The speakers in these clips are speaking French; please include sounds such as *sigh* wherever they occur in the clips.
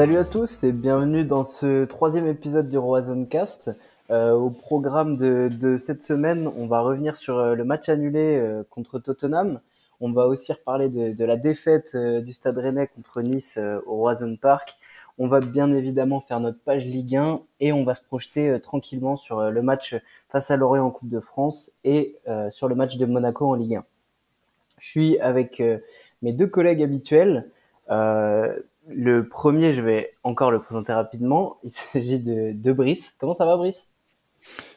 Salut à tous et bienvenue dans ce troisième épisode du Roison Cast. Euh, au programme de, cette semaine, on va revenir sur euh, le match annulé euh, contre Tottenham. On va aussi reparler de, la défaite euh, du Stade Rennais contre Nice au Roison Park. On va bien évidemment faire notre page Ligue 1 et on va se projeter tranquillement sur le match face à Lorient en Coupe de France et sur le match de Monaco en Ligue 1. Je suis avec mes deux collègues habituels. Le premier, je vais encore le présenter rapidement. Il s'agit de, de Brice. Comment ça va, Brice?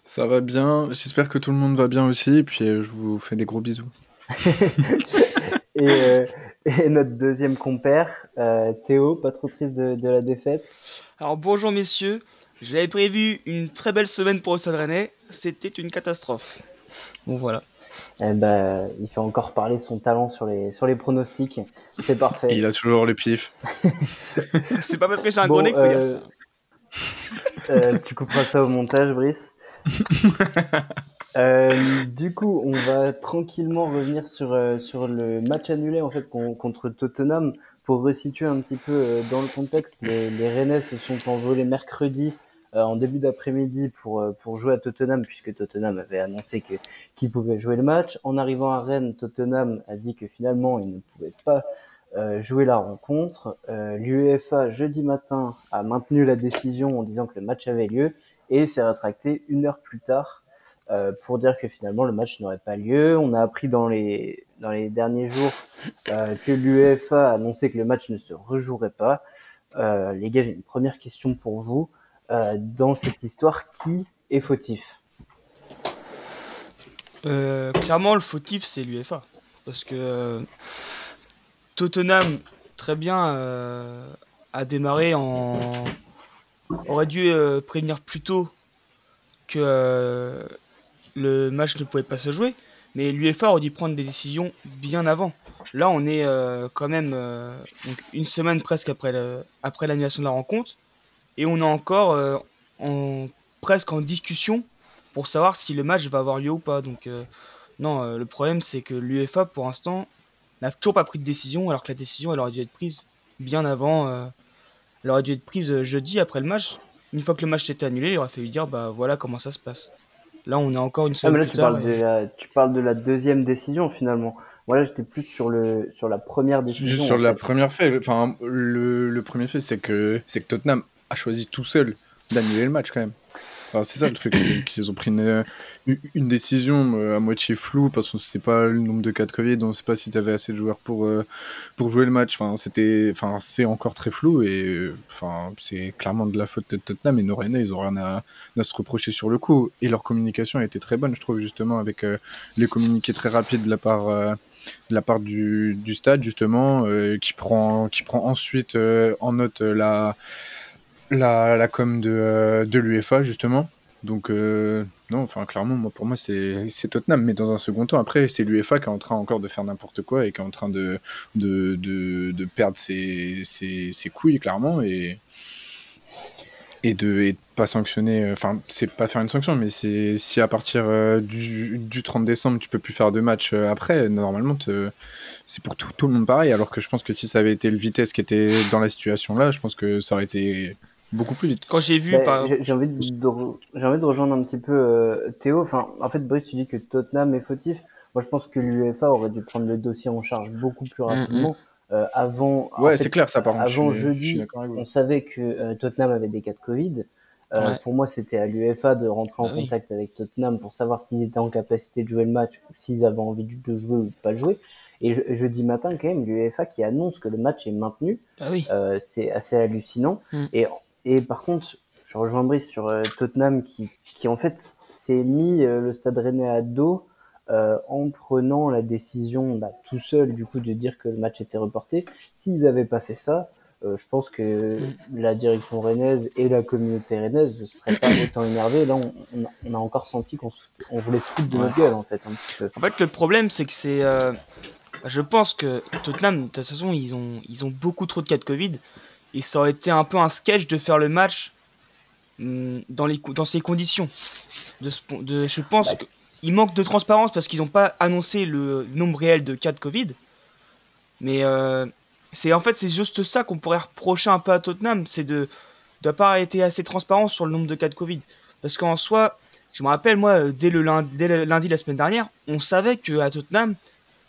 Ça va bien. J'espère que tout le monde va bien aussi. Et puis, euh, je vous fais des gros bisous. *laughs* et, euh, et, notre deuxième compère, euh, Théo, pas trop triste de, de, la défaite? Alors, bonjour, messieurs. J'avais prévu une très belle semaine pour le Stade Rennais. C'était une catastrophe. Bon, voilà. Eh ben, il fait encore parler son talent sur les, sur les pronostics. C'est parfait. il a toujours le pif. *laughs* c'est pas parce que j'ai un bon, gros nez euh, dire ça. Euh, tu couperas ça au montage, Brice. *laughs* euh, du coup, on va tranquillement revenir sur, euh, sur le match annulé en fait contre Tottenham pour resituer un petit peu euh, dans le contexte. Les, les Rennais se sont envolés mercredi euh, en début d'après-midi pour euh, pour jouer à Tottenham puisque Tottenham avait annoncé que qu'il pouvait jouer le match. En arrivant à Rennes, Tottenham a dit que finalement il ne pouvait pas euh, jouer la rencontre. Euh, L'UEFA jeudi matin a maintenu la décision en disant que le match avait lieu et s'est rétracté une heure plus tard euh, pour dire que finalement le match n'aurait pas lieu. On a appris dans les dans les derniers jours euh, que l'UEFA a annoncé que le match ne se rejouerait pas. les gars, j'ai une première question pour vous. Euh, dans cette histoire, qui est fautif euh, Clairement, le fautif, c'est l'UFA. Parce que euh, Tottenham, très bien, a démarré en. aurait dû prévenir plus tôt que le match ne pouvait pas se jouer. Mais l'UFA aurait dû prendre des décisions bien avant. Là, on est quand même donc une semaine presque après l'annulation de la rencontre et on est encore euh, en, presque en discussion pour savoir si le match va avoir lieu ou pas. Donc euh, non, euh, le problème c'est que l'UEFA pour l'instant n'a toujours pas pris de décision alors que la décision elle aurait dû être prise bien avant. Euh, elle aurait dû être prise jeudi après le match. Une fois que le match s'était annulé, il aurait fallu dire bah voilà comment ça se passe. Là on est encore une semaine ah, là, plus tu tard. Parles et... de la, tu parles de la deuxième décision finalement. Voilà, j'étais plus sur le sur la première décision. Juste sur la fait. première fait. Enfin, le, le premier fait, c'est que c'est que Tottenham a choisi tout seul d'annuler le match quand même. C'est ça le truc, qu'ils ont pris une, décision à moitié floue parce qu'on ne sait pas le nombre de cas de Covid, on ne sait pas si tu avais assez de joueurs pour, euh, pour jouer le match. Enfin, c'était, enfin, c'est encore très flou et enfin, c'est clairement de la faute de Tottenham et nos Rennais, ils n'ont rien à, à, se reprocher sur le coup. Et leur communication a été très bonne, je trouve, justement, avec euh, les communiqués très rapides de la part. Euh, la part du, stade justement euh, qui prend qui prend ensuite euh, en note la la, la com de, euh, de l'UEFA justement. Donc euh, non, enfin clairement, moi pour moi c'est Tottenham, mais dans un second temps, après c'est l'UEFA qui est en train encore de faire n'importe quoi et qui est en train de, de, de, perdre ses, ses, couilles clairement et et de, et pas sanctionner, enfin c'est pas faire une sanction, mais si à partir euh, du, du 30 décembre tu peux plus faire de match euh, après, normalement c'est pour tout, tout, le monde pareil, alors que je pense que si ça avait été le vitesse qui était dans la situation là, je pense que ça aurait été beaucoup plus vite. Quand j'ai vu, Ben, par... j'ai j'ai envie, de, j'ai envie de rejoindre un petit peu euh, Théo. Enfin, en fait, Brice, tu dis que Tottenham est fautif. Moi, je pense que l'UEFA aurait dû prendre le dossier en charge beaucoup plus rapidement. Euh, avant, en Ouais, fait, c'est clair ça par contre. avant je suis- je suis jeudi, on savait que euh, Tottenham avait des cas de Covid. Euh, Ouais. Pour moi, c'était à l'UEFA de rentrer en Bah oui. contact avec Tottenham pour savoir s'ils étaient en capacité de jouer le match, ou s'ils avaient envie de de jouer ou de pas le jouer. Et je, jeudi matin, quand même, l'UEFA qui annonce que le match est maintenu, Ah oui. euh, c'est assez hallucinant. Mm. Et, et par contre, je rejoins Brice sur euh, Tottenham qui, qui en fait s'est mis euh, le Stade Rennais à dos euh, en prenant la décision bah, tout seul du coup de dire que le match était reporté. S'ils n'avaient pas fait ça, je pense que la direction rennaise et la communauté rennaise ne seraient pas autant énervés. Là, on, on a, on a encore senti qu'on on voulait se foutre de Ouais. notre gueule en fait un petit peu. En fait, le problème, c'est que c'est. je pense que Tottenham, de toute façon, ils ont, ils ont beaucoup trop de cas de Covid. Et ça aurait été un peu un sketch de faire le match hum, dans, les, co- dans ces conditions. De, ce- de- je pense qu'il manque de transparence parce qu'ils n'ont pas annoncé le nombre réel de cas de Covid. Mais euh, c'est en fait c'est juste ça qu'on pourrait reprocher un peu à Tottenham, c'est de ne pas été assez transparent sur le nombre de cas de Covid. Parce qu'en soi, je me rappelle moi dès le lundi, dès le lundi la semaine dernière, on savait que à Tottenham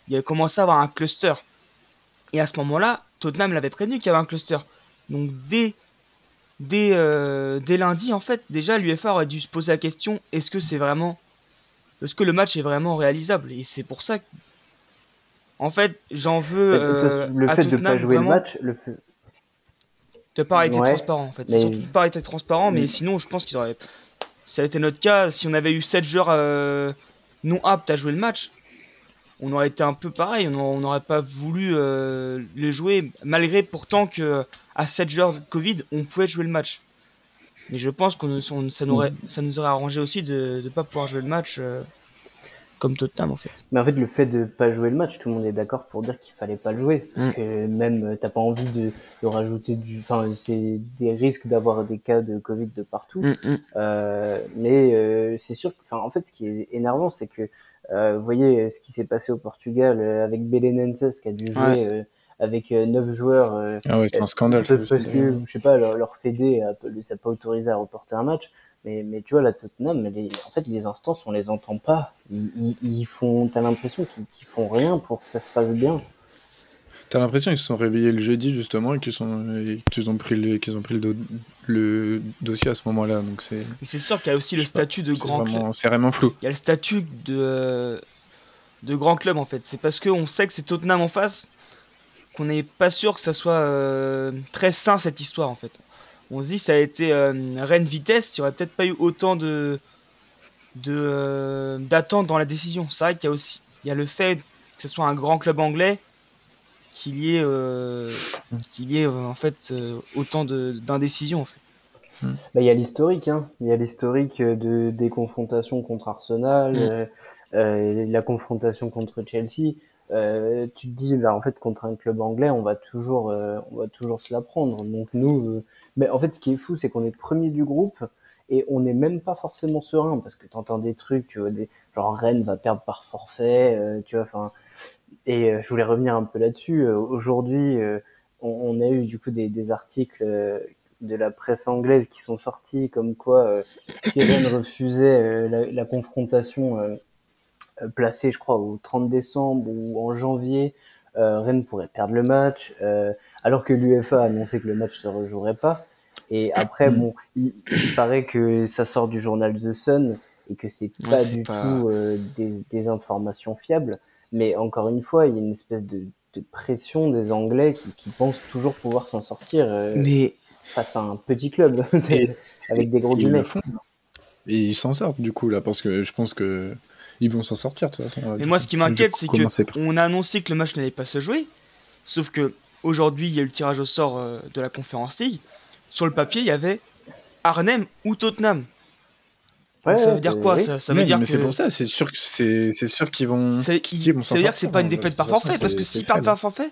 il y avait commencé à avoir un cluster. Et à ce moment-là, Tottenham l'avait prévenu qu'il y avait un cluster. Donc dès dès, euh, dès lundi en fait, déjà l'UFA aurait dû se poser la question est-ce que c'est vraiment est-ce que le match est vraiment réalisable? Et c'est pour ça que en fait, j'en veux. Euh, le fait de ne pas jouer le match, le fait. De pas été transparent en fait. C'est surtout de pas été transparent, mais sinon, je pense qu'ils auraient. Ça a été notre cas. Si on avait eu 7 joueurs euh, non aptes à jouer le match, on aurait été un peu pareil. On n'aurait pas voulu euh, les jouer, malgré pourtant que à 7 joueurs de Covid, on pouvait jouer le match. Mais je pense que ça, nous aurait, ça nous aurait arrangé aussi de ne pas pouvoir jouer le match comme Tottenham en fait. Mais en fait, le fait de pas jouer le match, tout le monde est d'accord pour dire qu'il fallait pas le jouer. Parce mm. que même euh, t'as pas envie de, de, rajouter du. Enfin, c'est des risques d'avoir des cas de Covid de partout. Mm, mm. Euh, mais euh, c'est sûr. Enfin, en fait, ce qui est énervant, c'est que euh, vous voyez ce qui s'est passé au Portugal avec Belenenses qui a dû jouer. avec neuf joueurs. ah ouais, c'est un scandale. Parce que, je sais pas, leur, leur fédé ne s'est pas autorisé à reporter un match. Mais, mais tu vois, la Tottenham, en fait, les instances, on les entend pas. Ils, ils, font, t'as l'impression qu'ils font rien pour que ça se passe bien. T'as l'impression qu'ils se sont réveillés le jeudi justement et qu'ils sont qu'ils ont pris le qu'ils ont pris le, le, dossier à ce moment-là donc c'est. C'est sûr qu'il y a aussi le statut de grand club. C'est vraiment flou. Il y a le statut de de grand club en fait. C'est parce qu'on sait que c'est Tottenham en face qu'on n'est pas sûr que ça soit euh, très sain cette histoire en fait on se dit ça a été euh, Rennes Vitesse, il n'y aurait peut-être pas eu autant de euh, d'attente dans la décision. C'est vrai qu'il y a aussi il y a le fait que ce soit un grand club anglais qu'il y ait euh, qu'il y ait en fait autant d'indécision en fait. Bah, il y a l'historique, hein. il y a l'historique de, des confrontations contre Arsenal, mm. la confrontation contre Chelsea. tu te dis là en fait contre un club anglais on va toujours on va toujours se la prendre donc nous mais en fait, ce qui est fou, c'est qu'on est premier du groupe et on n'est même pas forcément serein parce que tu entends des trucs, tu vois, des, genre Rennes va perdre par forfait, euh, tu vois, enfin. Et euh, je voulais revenir un peu là-dessus. Euh, aujourd'hui, on, on, a eu du coup des, des articles de la presse anglaise qui sont sortis comme quoi si Rennes refusait la, la, confrontation placée, je crois, au 30 décembre ou en janvier, Rennes pourrait perdre le match alors que l'UFA a annoncé que le match se rejouerait pas. Et après, bon, il, paraît que ça sort du journal The Sun et que c'est pas du tout euh, des, informations fiables. Mais encore une fois, il y a une espèce de, pression des Anglais qui, pensent toujours pouvoir s'en sortir euh, face à un petit club *laughs* avec des gros guillemets. Et ils s'en sortent du coup là, parce que je pense que ils vont s'en sortir. De toute façon, Mais moi, ce qui m'inquiète, c'est que on a annoncé que le match n'allait pas se jouer, sauf que Aujourd'hui, il y a eu le tirage au sort euh, de la conférence League. Sur le papier, il y avait Arnhem ou Tottenham. ça veut dire quoi ça, veut dire que c'est pour ça, c'est sûr que c'est sûr qu'ils vont. ça veut dire que c'est pas une défaite par forfait parce que s'ils partent par forfait,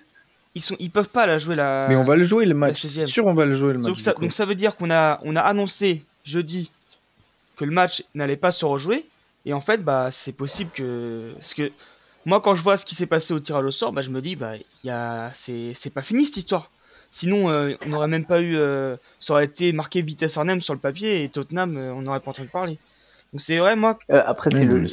ils sont ils peuvent pas la jouer la. Mais on va le jouer le match. C'est sûr on va le jouer le match. Donc ça, donc ça veut dire qu'on a on a annoncé jeudi que le match n'allait pas se rejouer et en fait bah c'est possible que parce que moi, quand je vois ce qui s'est passé au tirage au sort, bah, je me dis, bah, y a... c'est pas fini cette histoire. Sinon, euh, on n'aurait même pas eu. Euh, ça aurait été marqué Vitesse Arnhem sur le papier et Tottenham, euh, on n'aurait pas entendu parler. Donc c'est vrai, moi. après, c'est le...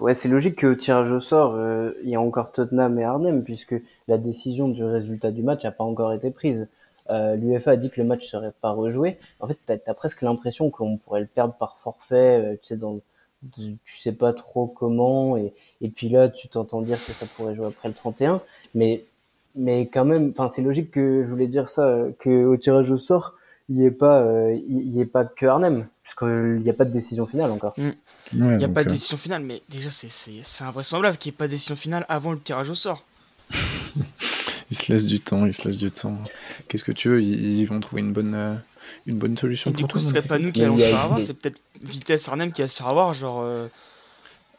ouais, logique qu'au tirage au sort, il y a encore Tottenham et Arnhem, puisque la décision du résultat du match n'a pas encore été prise. L'UFA a dit que le match serait pas rejoué. En fait, tu as, presque l'impression qu'on pourrait le perdre par forfait, tu sais, dans tu sais pas trop comment et, et puis là tu t'entends dire que ça pourrait jouer après le 31 mais mais quand même enfin c'est logique que je voulais dire ça que au tirage au sort il n'y ait pas euh, il y ait pas que Arnhem puisqu'il n'y a pas de décision finale encore. Mm. il n'y a pas de euh, décision finale mais déjà c'est c'est invraisemblable qu'il n'y ait pas de décision finale avant le tirage au sort. *laughs* Ils se laissent du temps ils se laissent du temps. Qu'est-ce que tu veux? Ils, vont trouver une bonne euh, une bonne solution et du coup, ce serait pas nous qui allons se faire avoir, c'est peut-être Vitesse Arnhem qui va se faire avoir, genre. Euh,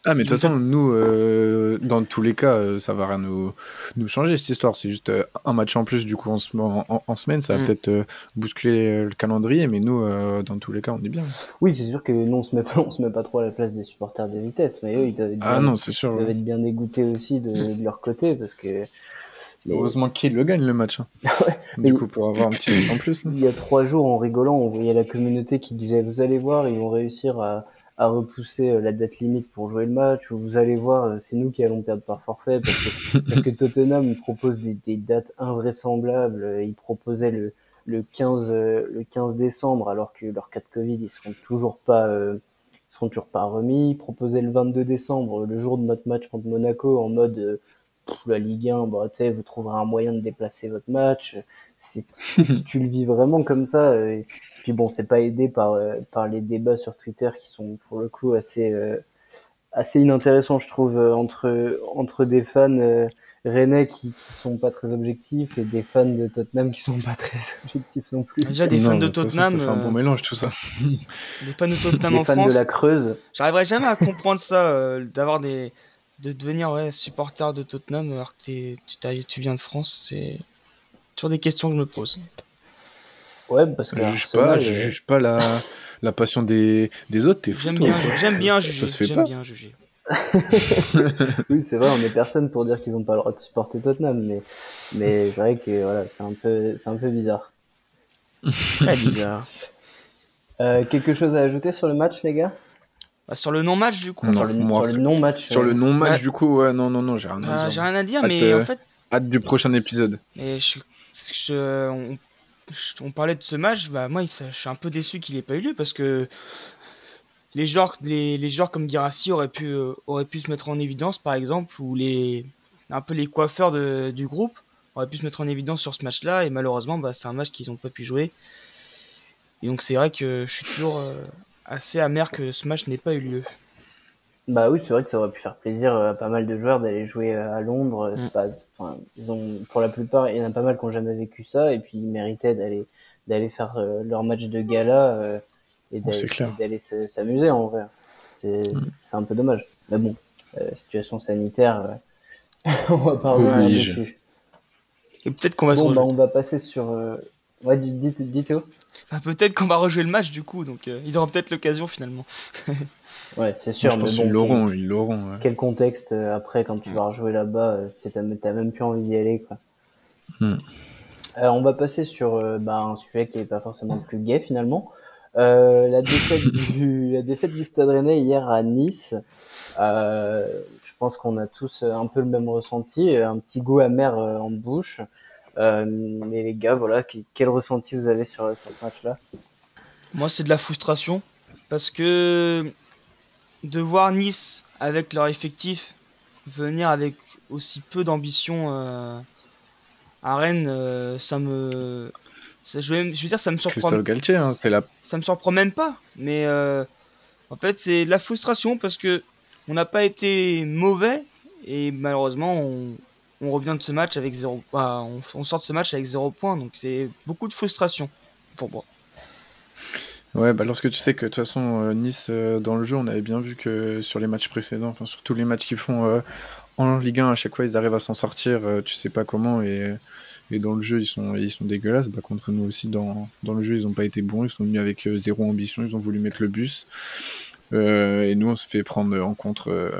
ah, mais de toute façon, nous, euh, dans tous les cas, euh, ça va rien nous, nous changer cette histoire. C'est juste un match en plus, du coup, en, en, en semaine. Ça va mm. peut-être bousculer le calendrier, mais nous, dans tous les cas, on est bien. Oui, c'est sûr que nous, on se, met pas, *laughs* on se met pas trop à la place des supporters de vitesse, mais eux, ils doivent être, ah, non, sûr, ils doivent être bien dégoûtés aussi de, de, leur côté parce que Heureusement qu'il le gagne le match. Hein. *laughs* du coup, pour avoir un petit *coughs* en plus. Il y a trois jours, en rigolant, on voyait la communauté qui disait Vous allez voir, ils vont réussir à, à repousser euh, la date limite pour jouer le match, ou vous allez voir, euh, c'est nous qui allons perdre par forfait, parce que, *laughs* parce que Tottenham propose des, des, dates invraisemblables. Ils proposaient le, le 15 le 15 décembre alors que leur cas de Covid ils seront toujours pas euh, ils seront toujours pas remis proposer le 22 décembre le jour de notre match contre Monaco en mode euh, la Ligue 1 bah vous trouverez un moyen de déplacer votre match *laughs* si tu le vis vraiment comme ça euh, et puis bon c'est pas aidé par par les débats sur Twitter qui sont pour le coup assez assez inintéressants je trouve entre entre des fans Rennais qui, qui sont pas très objectifs et des fans de Tottenham qui sont pas *laughs* très objectifs non plus. Déjà des fans de Tottenham. Ça, fait un bon euh, mélange tout ça. Des fans de Tottenham des en fans France. de la Creuse. J'arriverai jamais à comprendre ça, euh, d'avoir des, de devenir ouais, supporter de Tottenham alors que tu, tu viens de France. C'est toujours des questions que je me pose. Ouais, parce que je juge pas, je juge pas la, la passion des, des autres. J'aime bien, j'aime bien juger. Ça se fait pas. bien juger. *laughs* oui, c'est vrai, on est personne pour dire qu'ils n'ont pas le droit de supporter Tottenham, mais, mais c'est vrai que voilà, c'est un peu, c'est un peu bizarre. Très bizarre. *laughs* Euh, quelque chose à ajouter sur le match, les gars? Sur le non-match, du coup. sur, le, non-match. Sur le non-match, du coup, ouais, non, non, non, j'ai rien à bah, dire. J'ai rien à dire, mais en fait. Hâte du prochain épisode. Mais je, je, on, on, parlait de ce match, bah, moi, je suis un peu déçu qu'il n'ait pas eu lieu parce que les joueurs, les, les joueurs comme Girassi auraient pu, euh, auraient pu se mettre en évidence, par exemple, ou les, un peu les coiffeurs de, du groupe auraient pu se mettre en évidence sur ce match-là, et malheureusement, bah, c'est un match qu'ils n'ont pas pu jouer. Et donc, c'est vrai que je suis toujours euh, assez amer que ce match n'ait pas eu lieu. Bah oui, c'est vrai que ça aurait pu faire plaisir à pas mal de joueurs d'aller jouer à Londres. Mm. Pas, ils ont, pour la plupart, il y en a pas mal qui n'ont jamais vécu ça, et puis ils méritaient d'aller d'aller faire euh, leur match de gala et d'aller s'amuser en vrai. Mm. C'est un peu dommage. Mais bon, euh, situation sanitaire, euh, *laughs* on va pas revenir dessus. Et peut-être qu'on va bon, bah, on va passer sur. Euh... Ouais, dites, dites bah, peut-être qu'on va rejouer le match du coup, donc euh, ils auront peut-être l'occasion finalement. *laughs* ouais, c'est sûr. mais bon, ils l'auront, ils l'auront. Quel contexte euh, après quand tu vas rejouer là-bas, t'as même plus envie d'y aller quoi. Mm. on va passer sur bah, un sujet qui est pas forcément plus gay finalement. Euh, la défaite *laughs* du la défaite du Stade Rennais hier à Nice. Euh, je pense qu'on a tous un peu le même ressenti, un petit goût amer euh, en bouche. Euh, mais les gars, voilà, quel ressenti vous avez sur, sur ce match-là? Moi, c'est de la frustration parce que de voir Nice avec leur effectif venir avec aussi peu d'ambition euh, à Rennes, ça me je, veux, dire, ça me surprend. Hein, c'est la... Ça me surprend même pas. Mais euh, en fait, c'est de la frustration parce que on n'a pas été mauvais et malheureusement, on, on, revient de ce match avec zéro. Bah, on, sort de ce match avec zéro point. Donc c'est beaucoup de frustration pour moi. Ouais, bah lorsque tu sais que de toute façon, euh, Nice, euh, dans le jeu, on avait bien vu que sur les matchs précédents, enfin sur tous les matchs qu'ils font en Ligue 1, à chaque fois, ils arrivent à s'en sortir, tu sais pas comment, et et dans le jeu ils sont, ils sont dégueulasses. Bah, contre nous aussi, dans, dans le jeu, ils n'ont pas été bons. Ils sont venus avec euh, zéro ambition. Ils ont voulu mettre le bus. Euh, et nous, on se fait prendre en contre euh,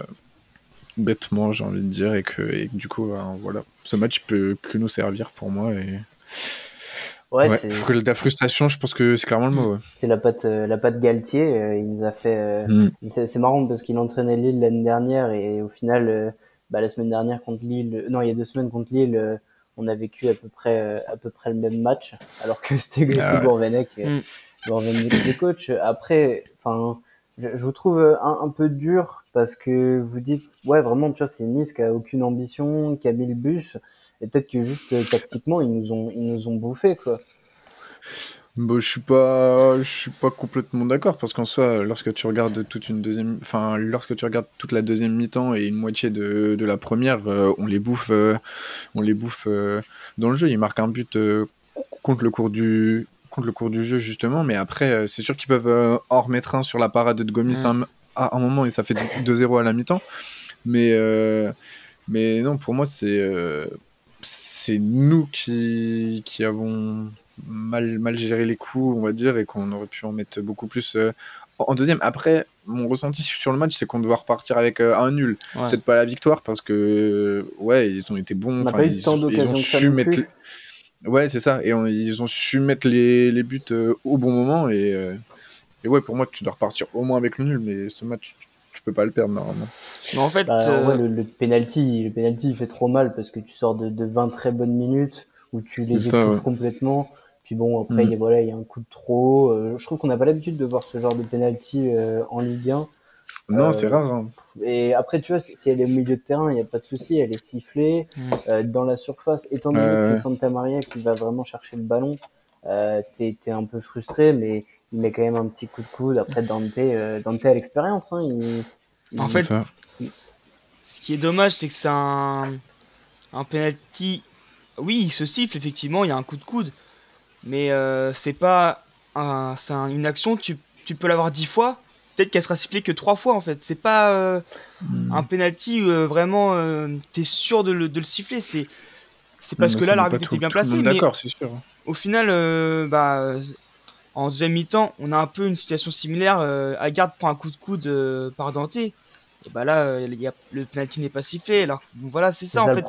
bêtement, j'ai envie de dire. Et que, et du coup, ben, voilà, ce match peut que nous servir pour moi. Et... Ouais, la frustration, je pense que c'est clairement le mot. C'est la patte, la patte Galtier. il nous a fait. Mm. C'est marrant parce qu'il entraînait Lille l'année dernière et au final, bah, la semaine dernière contre Lille, non, il y a deux semaines contre Lille, on a vécu à peu près euh, à peu près le même match alors que *laughs* c'était ah Gourvenec euh, mm. le coach après enfin je, vous trouve un, un, peu dur parce que vous dites ouais vraiment tu vois c'est Nice qui a aucune ambition qui a mis le bus et peut-être que juste euh, tactiquement ils nous ont ils nous ont bouffé quoi Bon, je suis pas, je suis pas complètement d'accord parce qu'en soi, lorsque tu regardes toute une deuxième, enfin, lorsque tu regardes toute la deuxième mi-temps et une moitié de, de la première, euh, on les bouffe, euh, on les bouffe euh, dans le jeu. Ils marquent un but contre le cours du, contre le cours du jeu justement, mais après, c'est sûr qu'ils peuvent en remettre un sur la parade de Gomis à, un moment et ça fait 2-0 à la mi-temps. Mais, mais non, pour moi, c'est, c'est nous qui, qui avons mal, mal géré les coups, on va dire, et qu'on aurait pu en mettre beaucoup plus euh, en deuxième. Après, mon ressenti *laughs* sur le match, c'est qu'on doit repartir avec euh, un nul. Peut-être pas la victoire parce que, ouais, ils ont été bons. On tant d'occasions su mettre. Ouais, c'est ça. Et ils ont su mettre les, les buts euh, au bon moment. Et, euh, et, ouais, pour moi, tu dois repartir au moins avec le nul. Mais ce match, tu, peux pas le perdre normalement. Mais en fait, bah, le, le, penalty, le penalty, il fait trop mal parce que tu sors de, de 20 très bonnes minutes où tu les étouffes complètement. Puis bon, après, il y a, voilà, il y a un coup de trop. Euh, je trouve qu'on n'a pas l'habitude de voir ce genre de penalty euh, en Ligue 1. Non, c'est rare. Hein. Et après, tu vois, si elle est au milieu de terrain, il n'y a pas de souci, elle est sifflée. Mm. dans la surface, étant donné que c'est Santa Maria qui va vraiment chercher le ballon, euh, t'es es un peu frustré, mais il met quand même un petit coup de coude. Après, Dante, Dante a l'expérience. Hein, En fait, ce qui est dommage, c'est que c'est un, un penalty. Oui, il se siffle, effectivement, il y a un coup de coude. Mais euh, c'est pas un, une action, tu, tu peux l'avoir dix fois, peut-être qu'elle sera sifflée que trois fois en fait. C'est pas euh, hmm. un penalty euh, vraiment, t'es sûr de le, de le siffler. C'est c'est parce que là l'arbitre était bien placé. D'accord, c'est sûr. Au final, bah, en deuxième mi-temps, on a un peu une situation similaire. Agarde prend un coup de coude par Dante. Et bah là, y a, le penalty n'est pas sifflé. Alors voilà, c'est ça, en fait.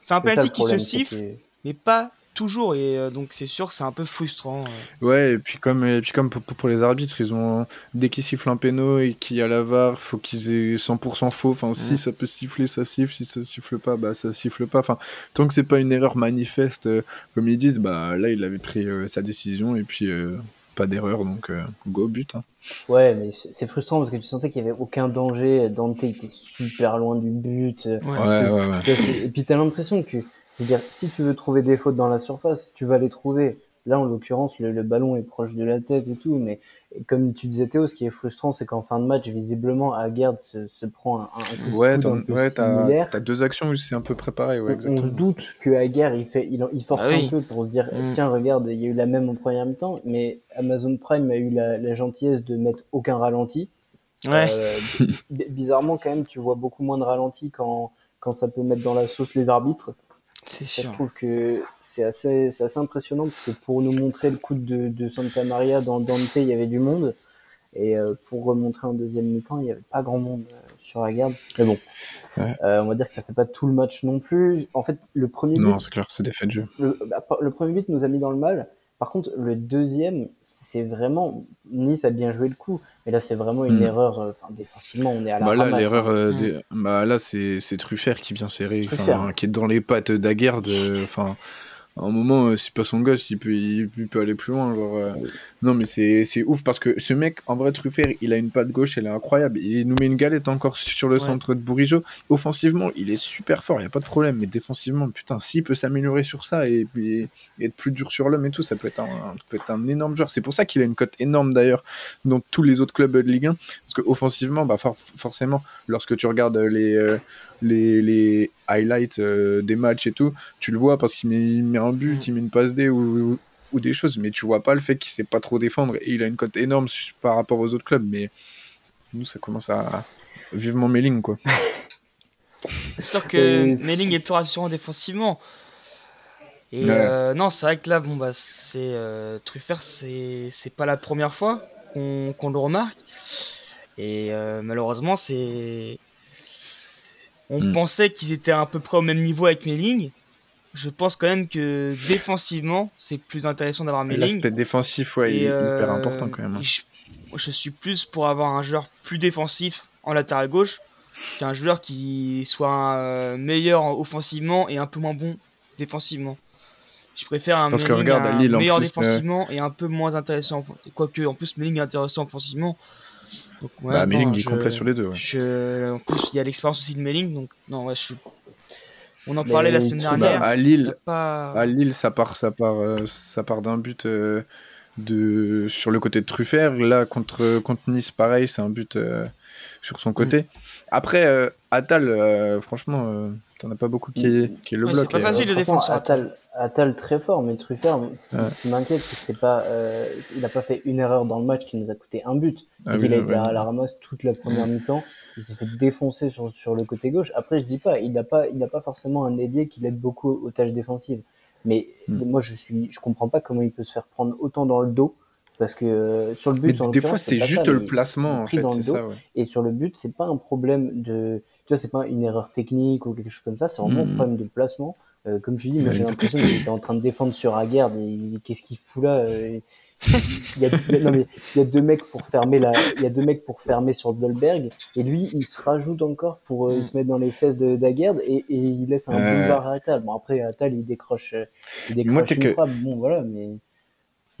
C'est un penalty qui se siffle, mais pas toujours et euh, donc c'est sûr que c'est un peu frustrant. Euh. Ouais et puis comme et puis comme pour, pour, les arbitres ils ont dès qu'ils sifflent un péno et qu'il y a la VAR faut qu'ils aient 100% faux enfin si ça peut siffler ça siffle si ça siffle pas bah ça siffle pas enfin tant que c'est pas une erreur manifeste euh, comme ils disent bah là il avait pris sa décision et puis pas d'erreur donc go but hein. Ouais, mais c'est frustrant parce que tu sentais qu'il y avait aucun danger. Dante était super loin du but. Ouais, ouais, ouais, Et puis t'as l'impression que dire, si tu veux trouver des fautes dans la surface, tu vas les trouver. Là, en l'occurrence, le, ballon est proche de la tête et tout, mais comme tu disais Théo, ce qui est frustrant, c'est qu'en fin de match, visiblement, Aguerd se, se prend un, un coup ouais, de un peu ouais, t'as deux actions où c'est un peu préparé. Ouais, on, on, se doute que Aguerd, il fait, il, il force ah un peu pour se dire, mm. tiens, regarde, il y a eu la même en première mi-temps, mais Amazon Prime a eu la, la, gentillesse de mettre aucun ralenti. Ouais. Euh, bizarrement, quand même, tu vois beaucoup moins de ralenti quand, quand ça peut mettre dans la sauce les arbitres. C'est sûr. Je trouve que c'est assez, impressionnant parce que pour nous montrer le coup de, de Santa Maria dans Dante, il y avait du monde. Et euh, pour remontrer en deuxième mi-temps, il n'y avait pas grand monde euh, sur la garde. Mais bon, euh, on va dire que ça fait pas tout le match non plus. En fait, le premier non, c'est clair, c'est des faits de jeu. Le, bah, le, premier but nous a mis dans le mal. Par contre, le deuxième, c'est vraiment Nice a bien joué le coup, mais là c'est vraiment une hmm. erreur. Euh, enfin, défensivement, on est à la bah là, l'erreur, hein. euh, hmm. bah là c'est Truffert qui vient serrer, qui est dans les pattes d'Aguerd. Enfin, à un moment, euh, c'est pas son gosse, il peut, il, peut aller plus loin. Genre, euh. Non, mais c'est ouf parce que ce mec, en vrai, Truffert, il a une patte gauche, elle est incroyable. Il nous met une galette encore sur le centre de Bourigeau. Offensivement, il est super fort, il n'y a pas de problème. Mais défensivement, putain, s'il peut s'améliorer sur ça et, être plus dur sur l'homme et tout, ça peut être un, peut être un énorme joueur. C'est pour ça qu'il a une cote énorme d'ailleurs dans tous les autres clubs de Ligue 1. Parce qu'offensivement, bah, forcément, lorsque tu regardes les. Euh, les, les highlights euh, des matchs et tout, tu le vois parce qu'il met, un but, mm. il met une passe D ou, ou, des choses, mais tu vois pas le fait qu'il sait pas trop défendre et il a une cote énorme par rapport aux autres clubs. Mais nous, ça commence à vivement Melling quoi. c'est sûr que Melling est plus rassurant défensivement. Et euh, non, c'est vrai que là, bon, bah, c'est euh, Truffert, c'est pas la première fois qu'on le remarque. Et malheureusement, c'est on hmm. pensait qu'ils étaient à peu près au même niveau avec Melling. Je pense quand même que défensivement, c'est plus intéressant d'avoir Melling. L'aspect défensif, ouais, il est hyper euh, important quand même. Hein. Je, suis plus pour avoir un joueur plus défensif en latéral gauche qu'un joueur qui soit euh, meilleur offensivement et un peu moins bon défensivement. Je préfère un, Parce que regarde, meilleur euh, défensivement et un peu moins intéressant. Quoique, en plus, Melling est intéressant offensivement. Donc, bah, Melling est complet sur les deux. en plus, il y a l'expérience aussi de Melling, donc non, ouais, je On en parlait la semaine dernière. à Lille, à Lille, ça part, ça part, euh, ça part d'un but euh, de sur le côté de Truffert. Là, contre contre Nice, pareil, c'est un but euh, sur son côté. Mm. Après, Atal, franchement, t'en as pas beaucoup qui, mm. qui le bloc. C'est pas facile de défendre Atal. Attal très fort, mais Truffert, ce qui, m'inquiète, c'est que c'est pas, euh, il a pas fait une erreur dans le match qui nous a coûté un but. C'est ah qu'il a été à la ramasse toute la première mi-temps. Il s'est fait défoncer sur, sur le côté gauche. Après, je dis pas, il n'a pas, il a pas forcément un ailier qui l'aide beaucoup aux tâches défensives. Mais hmm. moi, je suis, je comprends pas comment il peut se faire prendre autant dans le dos Parce que euh, sur le but, des fois, c'est juste le placement, en fait, c'est ça. Et sur le but, c'est pas un problème de. Tu vois, c'est pas une erreur technique ou quelque chose comme ça, c'est vraiment un mm. problème de placement. Euh, comme tu dis, moi j'ai l'impression qu'il était en train de défendre sur Aguerd. Qu'est-ce qu'il fout là euh, il y, a, non mais, il y a deux mecs pour fermer la, il y a deux mecs pour fermer sur Dolberg et lui il se rajoute encore pour euh, il se mettre dans les fesses de Daguerre et, et il laisse un boulevard à Atal. Bon après Atal il décroche, il décroche une frappe. Bon voilà mais.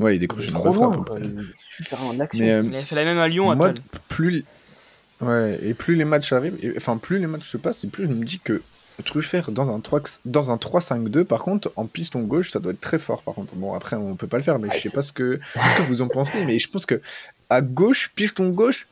Ouais il décroche une frappe. Loin, il super en action. Mais, il a fait la même à Lyon. Moi, plus ouais et plus les matchs arrivent, enfin plus les matchs se passent et plus je me dis que Truffert dans un 3 dans un 3-5-2 par contre en piston gauche ça doit être très fort par contre. Bon après on peut pas le faire mais je sais pas ce que, ce que vous en pensez mais je pense que à gauche piston gauche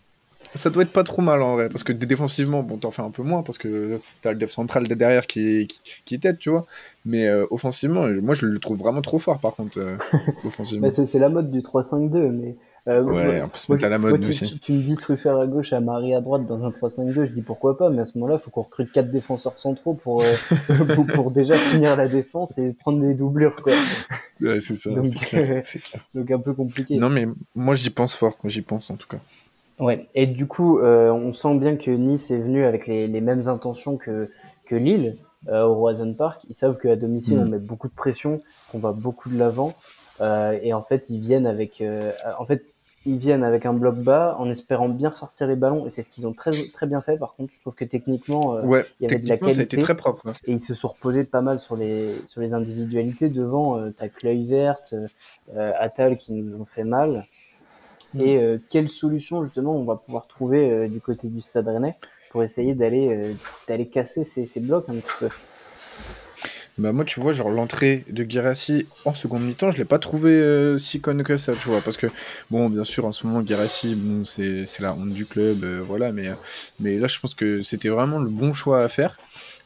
ça doit être pas trop mal en vrai. Parce que défensivement bon t'en fais un peu moins parce que t'as le def central derrière qui qui, qui t'aide tu vois. Mais euh, offensivement moi je le trouve vraiment trop fort par contre euh, *laughs* offensivement. C'est la mode du 3-5-2 mais euh, ouais, on peut la mode tu, aussi. Tu, me dis Truffert à gauche, à Marie à droite dans un 3-5-2, je dis pourquoi pas, mais à ce moment-là, il faut qu'on recrute quatre défenseurs centraux pour, euh, *laughs* pour, déjà finir la défense et prendre des doublures. Quoi. Ouais, c'est ça, donc, *laughs* clair, donc un peu compliqué. Non, mais moi j'y pense fort, j'y pense en tout cas. Ouais, et du coup, euh, on sent bien que Nice est venu avec les, les mêmes intentions que, que Lille euh, au Roison Park. Ils savent qu'à domicile, mm. on met beaucoup de pression, qu'on va beaucoup de l'avant. Euh, et en fait, ils viennent avec. En fait, ils viennent avec un bloc bas en espérant bien sortir les ballons et c'est ce qu'ils ont très très bien fait. Par contre, je trouve que techniquement, euh, il y avait de la qualité. Ça a été très propre. Hein. Et ils se sont reposés pas mal sur les sur les individualités devant. Euh, T'as Cleuil verte, euh, Atal qui nous ont fait mal. Mm. Et euh, quelle solution justement on va pouvoir trouver du côté du Stade Rennais pour essayer d'aller d'aller casser ces, ces blocs un petit peu? Bah moi tu vois genre l'entrée de Guirassi en seconde mi-temps je l'ai pas trouvé euh, si conne que ça tu vois parce que bon bien sûr en ce moment Guirassi bon c'est la honte du club euh, voilà mais mais là je pense que c'était vraiment le bon choix à faire.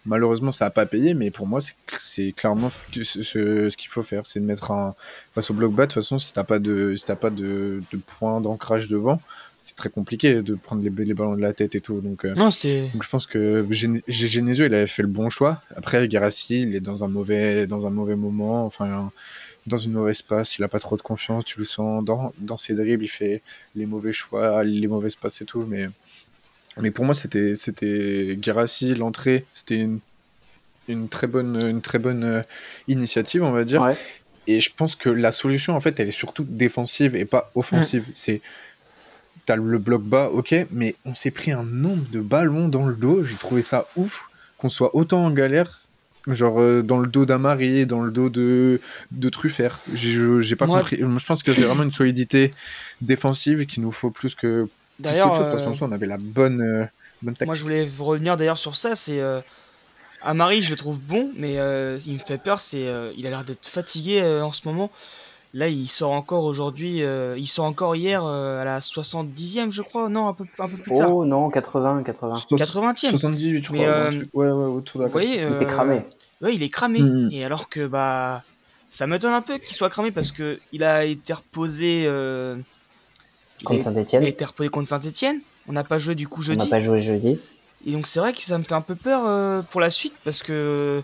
Malheureusement ça a pas payé mais pour moi c'est clairement ce, ce, qu'il faut faire c'est de mettre un face au bloc bas. De toute façon si t'as pas de si t'as pas de point d'ancrage devant c'est très compliqué de prendre les, les, ballons de la tête et tout. Donc, euh, non, donc je pense que Genesio, il avait fait le bon choix. Après, Garassi, il est dans un mauvais, dans un mauvais moment, enfin, dans une mauvaise passe. Il a pas trop de confiance. Tu le sens dans, dans ses dribbles, il fait les mauvais choix, les mauvaises passes et tout. Mais, mais pour moi, c'était, c'était Garassi, l'entrée, c'était une, une, très bonne, une très bonne euh, initiative, on va dire. Et je pense que la solution, en fait, elle est surtout défensive et pas offensive. Mm. C'est t'as le bloc bas, ok, mais on s'est pris un nombre de ballons dans le dos, j'ai trouvé ça ouf qu'on soit autant en galère, genre euh, dans le dos d'Amari, dans le dos de, de Truffert. J'ai pas compris. Je pense que c'est vraiment une solidité défensive qu'il nous faut plus que. D'ailleurs, parce qu'on avait la bonne, euh, bonne Moi, je voulais revenir d'ailleurs sur ça. C'est euh, Amari, je le trouve bon, mais il me fait peur. C'est il a l'air d'être fatigué en ce moment. Là, il sort encore aujourd'hui, euh, il sort encore hier euh, à la 70e, je crois. Non, un peu, un peu plus tard. Oh non, 80, 80. 80e. 78, je crois. Euh, ouais, ouais, autour de Vous voyez, il était cramé. Ouais, il est cramé. Mm. Et alors que, bah, ça m'étonne un peu qu'il soit cramé parce que il a été reposé. contre Saint-Etienne. Il a été reposé contre Saint-Etienne. On n'a pas joué du coup jeudi. On n'a pas joué jeudi. Et donc, c'est vrai que ça me fait un peu peur pour la suite parce que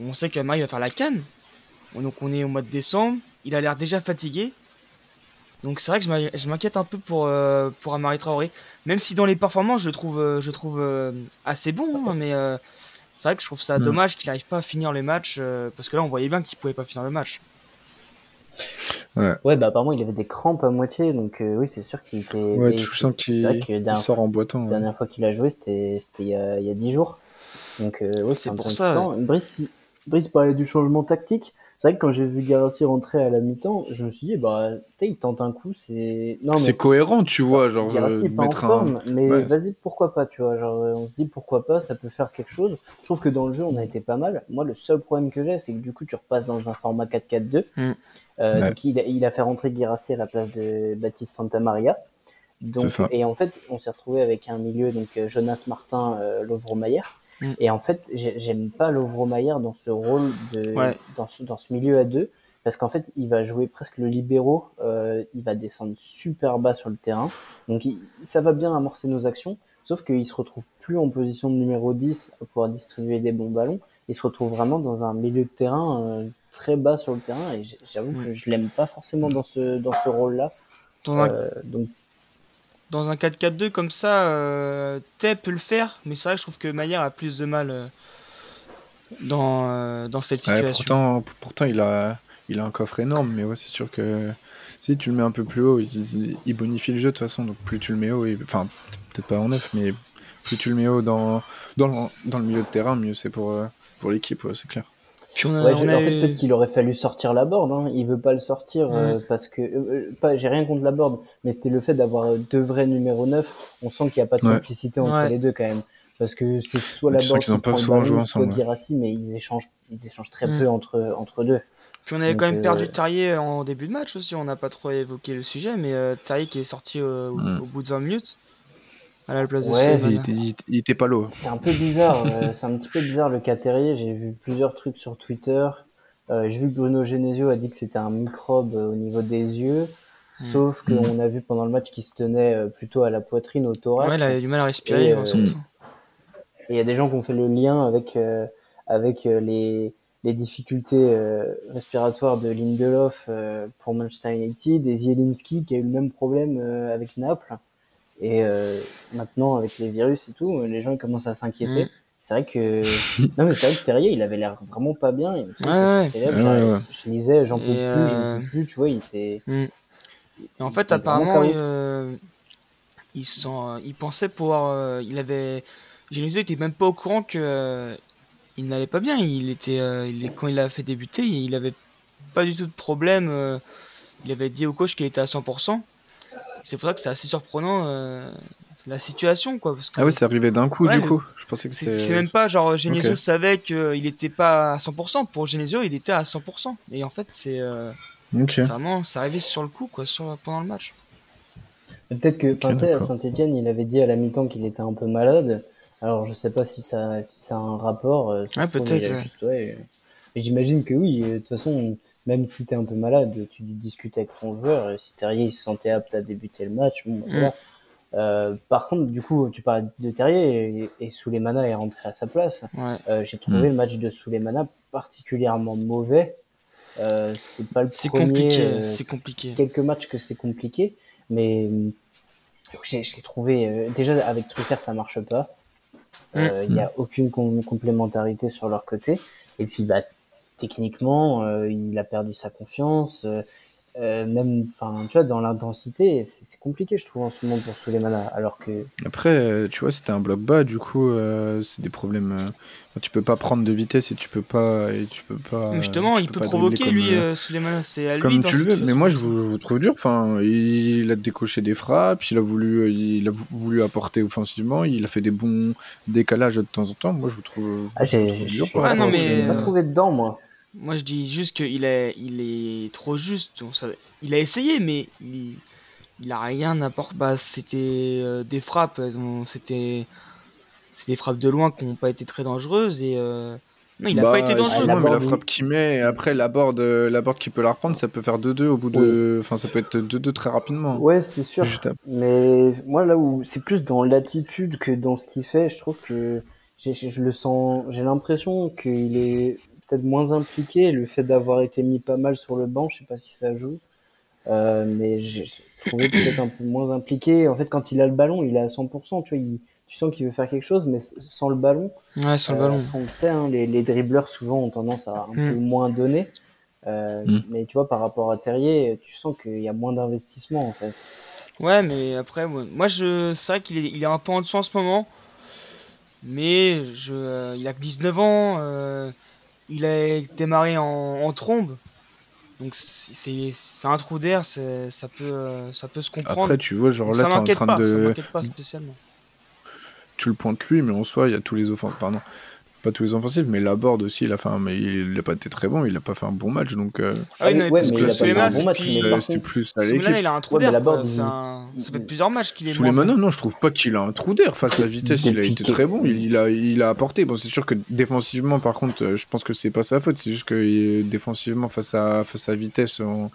on sait qu'Amari va faire la canne. Donc, on est au mois de décembre il a l'air déjà fatigué. Donc c'est vrai que je m'inquiète un peu pour, euh, pour Amari Traoré. Même si dans les performances, je trouve, euh, je trouve euh, assez bon. Hein, mais c'est vrai que je trouve ça mm. dommage qu'il n'arrive pas à finir les matchs. parce que là, on voyait bien qu'il pouvait pas finir le match. Ouais. ouais, bah apparemment, il avait des crampes à moitié. Donc oui, c'est sûr qu'il était. Ouais, tu sens qu'il sort en boitant. La dernière fois qu'il a joué, c'était il y a, il y a 10 jours. Donc ouais, c'est pour ça. Brice, Brice parlait du changement tactique. C'est vrai que quand j'ai vu Garassi rentrer à la mi-temps, je me suis dit, bah, il tente un coup, c'est. Non, C'est cohérent, tu vois, genre. Garassi pas en forme, mais vas-y, pourquoi pas, tu vois. Genre, on se dit pourquoi pas, ça peut faire quelque chose. Je trouve que dans le jeu, on a été pas mal. Moi, le seul problème que j'ai, c'est que du coup, tu repasses dans un format 4-4-2. Mm. Euh, donc, il a, fait rentrer Guirassi à la place de Baptiste Santamaria. Donc, et en fait, on s'est retrouvé avec un milieu, donc Jonas Martin, euh, Lovro-Mayer. Mm. Et en fait, j'aime pas Lovro-Mayer dans ce rôle de, dans, ce, dans ce milieu à deux, parce qu'en fait, il va jouer presque le libéraux, euh, il va descendre super bas sur le terrain, donc ça va bien amorcer nos actions, sauf qu'il se retrouve plus en position de numéro 10 pour pouvoir distribuer des bons ballons, il se retrouve vraiment dans un milieu de terrain euh, très bas sur le terrain, et j'avoue que je l'aime pas forcément dans ce, dans ce rôle-là. Un, donc... dans un 4-4-2 comme ça, euh, Tay peut le faire, mais c'est vrai que je trouve que Maillard a plus de mal dans, dans cette situation. pourtant, pourtant, il a, il a un coffre énorme, mais ouais, c'est sûr que si tu le mets un peu plus haut, il, bonifie le jeu de toute façon, donc plus tu le mets haut, enfin, peut-être pas en neuf, mais plus tu le mets haut dans, dans, le, dans le milieu de terrain, mieux c'est pour, euh, pour l'équipe, c'est clair. Puis on a, En fait, peut-être qu'il aurait fallu sortir la board. Hein. Il veut pas le sortir euh, parce que euh, pas, j'ai rien contre la board, mais c'était le fait d'avoir deux vrais numéros 9 On sent qu'il n'y a pas de complicité entre les deux quand même, parce que c'est soit la board qui prend le ballon, soit Girassi, mais ils échangent, ils échangent très mm. peu entre entre deux. Puis on avait quand même perdu Tarier en début de match aussi. On n'a pas trop évoqué le sujet, mais Tarier qui est sorti au, mm. au bout de 20 minutes à la place de il, était, pas lourd. C'est un peu bizarre, euh, *laughs* c'est un petit peu bizarre le cas Terrier. J'ai vu plusieurs trucs sur Twitter. Euh, J'ai vu que Bruno Genesio a dit que c'était un microbe euh, au niveau des yeux. Hmm. Sauf hmm. qu'on a vu pendant le match qu'il se tenait euh, plutôt à la poitrine, au thorax. Ouais, il a eu du mal à respirer Et il y a des gens qui ont fait le lien avec, avec les, les difficultés respiratoires de Lindelof pour Manchester United et Zielinski qui a eu le même problème avec Naples. Et euh, maintenant, avec les virus et tout, les gens commencent à s'inquiéter. Mm. C'est vrai que *laughs* non mais c'est vrai que Terrier, il avait l'air vraiment pas bien. Il ouais, Je lisais, j'en peux plus, j'en peux euh, plus, tu vois, il était. Mm. Et en fait, apparemment, il, euh, il, il, pensait pouvoir, il avait, Genesio était même pas au courant que il n'allait pas bien. Il était, il, quand il a fait débuter, il avait pas du tout de problème. il avait dit au coach qu'il était à 100%. C'est pour ça que c'est assez surprenant euh, la situation, quoi. Parce que, ah oui, c'est arrivé d'un coup, du coup. Je pensais que c'est. même pas genre Genesio savait qu'il était pas à 100%. Pour Genesio, il était à 100%. Et en fait, c'est euh, vraiment, c'est arrivé sur le coup, quoi, sur, pendant le match. Peut-être que, okay, à Saint-Etienne, il avait dit à la mi-temps qu'il était un peu malade. Alors, je sais pas si ça, si ça a un rapport. Euh, ouais, peut-être. Ouais. J'imagine que oui. De toute façon, même si tu es un peu malade, tu discutes avec ton joueur. Si Terrier il se sentait apte à débuter le match, bon, mm. euh, par contre, du coup, tu parles de Terrier et, et Souleymana est rentré à sa place. Euh, j'ai trouvé mm. le match de Souleymana particulièrement mauvais. Euh, c'est pas le c'est premier. Compliqué, euh, c'est compliqué. Quelques matchs que c'est compliqué, mais je l'ai trouvé. Euh, déjà avec Truffert, ça marche pas. Mm. Il n'y a aucune complémentarité sur leur côté. Et puis, bah, techniquement, euh, il a perdu sa confiance. Euh, euh, même, enfin, tu vois, dans l'intensité, c'est compliqué, je trouve, en ce moment pour Souleymana. Alors que. Après, tu vois, c'était un bloc bas, du coup, c'est des problèmes. tu peux pas prendre de vitesse et tu peux pas. Et tu peux pas justement, il peut provoquer, lui, Souleymana, c'est à lui. Comme tu le veux, mais moi, je vous, trouve dur. Enfin, il a décoché des frappes, il a voulu, il a voulu apporter offensivement, il a fait des bons décalages de temps en temps. Moi, je vous trouve. Ah, j'ai ah, non, mais... pas trouvé dedans, moi. Moi, je dis juste qu'il est, il est trop juste. Il a essayé, mais il, il a rien apporté. Bah, c'était euh, des frappes. C'était, c'est des frappes de loin qui n'ont pas été très dangereuses et. Euh, non, il n'a pas bah, été dangereux. mais la frappe qu'il met, après la board, euh, la board qui peut la reprendre, ça peut faire 2-2 au bout de. Enfin, ça peut être 2-2 très rapidement. Ouais, c'est sûr. Mais moi, là où c'est plus dans l'attitude que dans ce qu'il fait, je trouve que je le sens. J'ai l'impression qu'il est moins impliqué. Le fait d'avoir été mis pas mal sur le banc, je sais pas si ça joue. Euh, mais j'ai trouvé peut-être un peu moins impliqué. En fait, quand il a le ballon, il est à 100%. Tu vois, tu sens qu'il veut faire quelque chose, mais sans le ballon. Ouais, sans le ballon. Euh, on sait, hein, les, les dribbleurs souvent ont tendance à un peu mm. moins donner. Euh, mm. Mais tu vois, par rapport à Terrier, tu sens qu'il y a moins d'investissement en fait. Ouais, mais après, moi, je, c'est vrai qu'il est, il est un peu en dessous en ce moment. Mais je, il a que 19 ans il a démarré en, en trombe. Donc c'est un trou d'air, ça peut, ça peut se comprendre. Après, tu vois, genre là, t'es en train de. Ça m'inquiète pas spécialement. Tu le pointes lui, mais en soi, il y a tous les offensifs. Pardon pas tous les offensifs, mais la board aussi, il a fait un, mais il a pas été très bon, il a pas fait un bon match, donc. Euh... Ah oui, non, ouais, mais il bon. C'était plus à l'équipe. il a un trou d'air. Ouais, un... Ça fait plusieurs matchs qu'il est. Sous les manos, non, je trouve pas qu'il a un trou d'air face à vitesse. Il a été très bon. Il a, il a apporté. Bon, c'est sûr que défensivement, par contre, euh, je pense que c'est pas sa faute. C'est juste que défensivement, face à, face à vitesse, on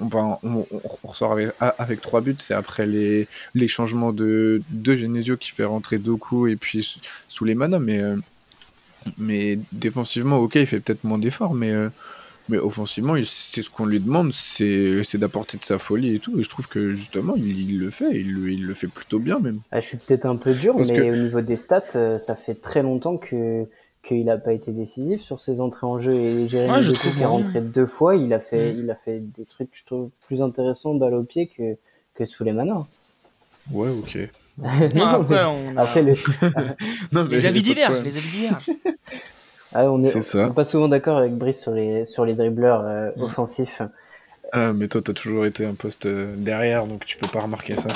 on, on, on, ressort avec, avec trois buts. C'est après les, les changements de, de Genesio qui fait rentrer Doku et puis sous les manos. Mais euh, mais défensivement, ok, il fait peut-être moins d'efforts, mais, euh, mais offensivement, c'est ce qu'on lui demande, c'est d'apporter de sa folie et tout. Et je trouve que justement, il, le fait, il le, il le, fait plutôt bien même. Ah, je suis peut-être un peu dur, mais au niveau des stats, euh, ça fait très longtemps que qu'il n'a pas été décisif sur ses entrées en jeu et Jérémy ouais, qui est rentré deux fois, il a fait, mm. il a fait des trucs je trouve plus intéressants balle au pied que que sous les manos. Ouais, ok. Non, *laughs* après, on a... après *laughs* les... les avis divergent, les *laughs* avis divergent. Ah, on est, est pas souvent d'accord avec Brice sur les, sur les dribbleurs euh, mm. offensifs. Ah, mais toi, t'as toujours été un poste euh, derrière, donc tu peux pas remarquer ça.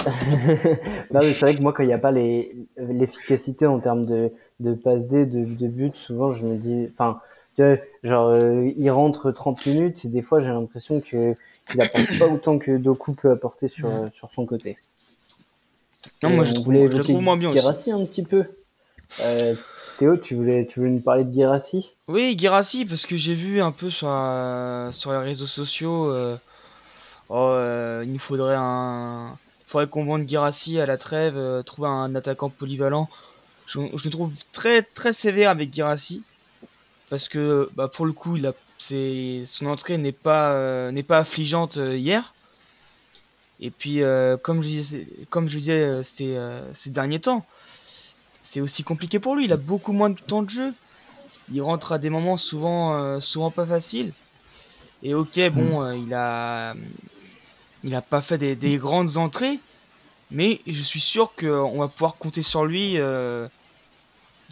non, mais c'est vrai que moi, quand il n'y a pas l'efficacité en termes de, de passe D, de, de but, souvent, je me dis, enfin, genre, euh, il rentre 30 minutes et des fois, j'ai l'impression que il apporte pas autant que Doku peut apporter sur, mm. sur son côté. Non, moi, je, trouve, je trouve moins bien aussi. un petit peu. Euh, Théo, tu voulais, tu voulais nous parler de Girassi Oui, Girassi, parce que j'ai vu un peu sur, sur les réseaux sociaux, euh, oh, euh, il nous faudrait un, faudrait qu'on vende Girassi à la trêve, euh, trouver un attaquant polyvalent. Je, je, me trouve très très sévère avec Girassi, parce que bah, pour le coup, il a, son entrée n'est pas n'est pas affligeante hier. Et puis, comme je disais, comme je disais ces, ces derniers temps, c'est aussi compliqué pour lui. Il a beaucoup moins de temps de jeu. Il rentre à des moments souvent, euh, souvent pas faciles. Et ok, bon, mm. euh, il a, il a pas fait des, grandes entrées, mais je suis sûr qu'on va pouvoir compter sur lui.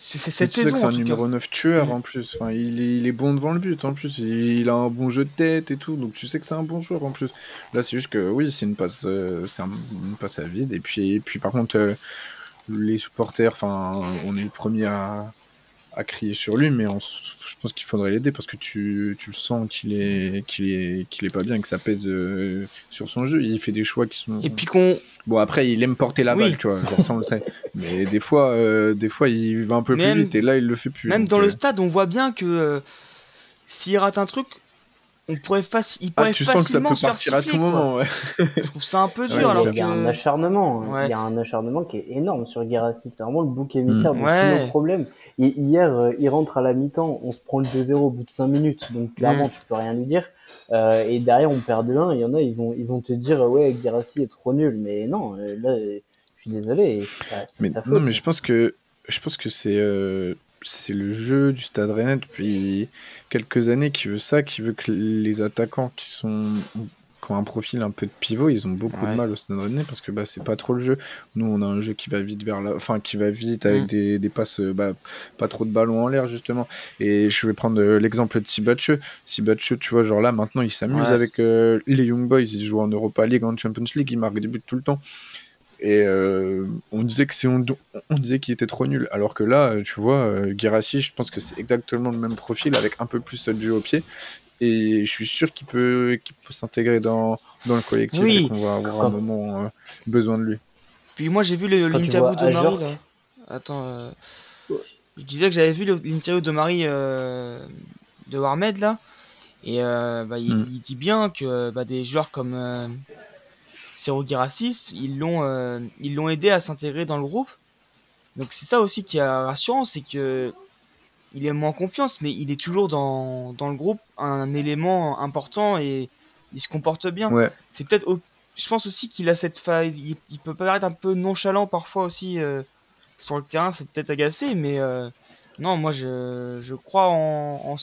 Euh, c'est cette saison. C'est un numéro 9 tueur mm. en plus. Enfin, il est, bon devant le but en plus. Il, a un bon jeu de tête et tout. Donc tu sais que c'est un bon joueur en plus. Là, c'est juste que oui, c'est une passe, c'est une passe à vide. Et puis, et puis par contre les supporters, enfin, on est le premier à, crier sur lui, mais je pense qu'il faudrait l'aider parce que tu, le sens qu'il est, qu'il est, qu'il est pas bien, que ça pèse euh, sur son jeu. Il fait des choix qui sont. Et puis qu'on. Bon, après, il aime porter la balle, tu vois, ça on le sait. *laughs* Mais des fois, euh, des fois, il va un peu plus vite et là, il le fait plus. Même dans le euh, stade, on voit bien que s'il rate un truc, on pourrait il ah, pourrait tu sens que ça peut partir à tout moment. Ouais. Je trouve ça un peu *laughs* dur. alors il y a un acharnement. Hein. Il y a un acharnement qui est énorme sur Guérassi. C'est vraiment le bouc émissaire mm. de tous nos problèmes. Et hier, euh, il rentre à la mi-temps, on se prend le 2-0 au bout de 5 minutes. Donc clairement, mm. tu peux rien lui dire. Euh, et derrière, on perd de 1. Il y en a, ils vont, ils vont te dire, ouais, Guérassi est trop nul. Mais non, euh, là, je suis désolé. mais, non, mais je pense que, je pense que c'est c'est le jeu du Stade Rennais depuis quelques années qui veut ça, qui veut que les attaquants qui sont ont un profil un peu de pivot, ils ont beaucoup de mal au Stade Rennais parce que bah c'est pas trop le jeu. Nous on a un jeu qui va vite vers la, enfin qui va vite avec mm. des, des, passes, bah, pas trop de ballons en l'air justement. Et je vais prendre euh, l'exemple de Sibatcheux. Sibatcheux, tu vois, genre là maintenant il s'amuse avec euh, les Young Boys, ils jouent en Europa League, en Champions League, ils marquent des buts tout le temps. Et euh, on disait que c'est on, disait qu'il était trop nul. Alors que là, tu vois, euh, je pense que c'est exactement le même profil avec un peu plus de jeu au pied. Et je suis sûr qu'il peut, peut s'intégrer dans, dans, le collectif oui. et qu'on va avoir un moment euh, besoin de lui. Puis moi, j'ai vu l'interview de Marie. Là. Attends. Euh, je disais que j'avais vu l'interview de Marie de Warmed là. Et bah, il, hmm. il, dit bien que bah, des joueurs comme Cero ils l'ont euh, ils l'ont aidé à s'intégrer dans le groupe. Donc c'est ça aussi qui est rassurant, c'est que il est moins confiance, mais il est toujours dans, dans le groupe un élément important et il se comporte bien. C'est peut-être, je pense aussi qu'il a cette faille, il, peut paraître un peu nonchalant parfois aussi euh, sur le terrain, c'est peut-être agacé, mais euh, non, moi je, je crois en, en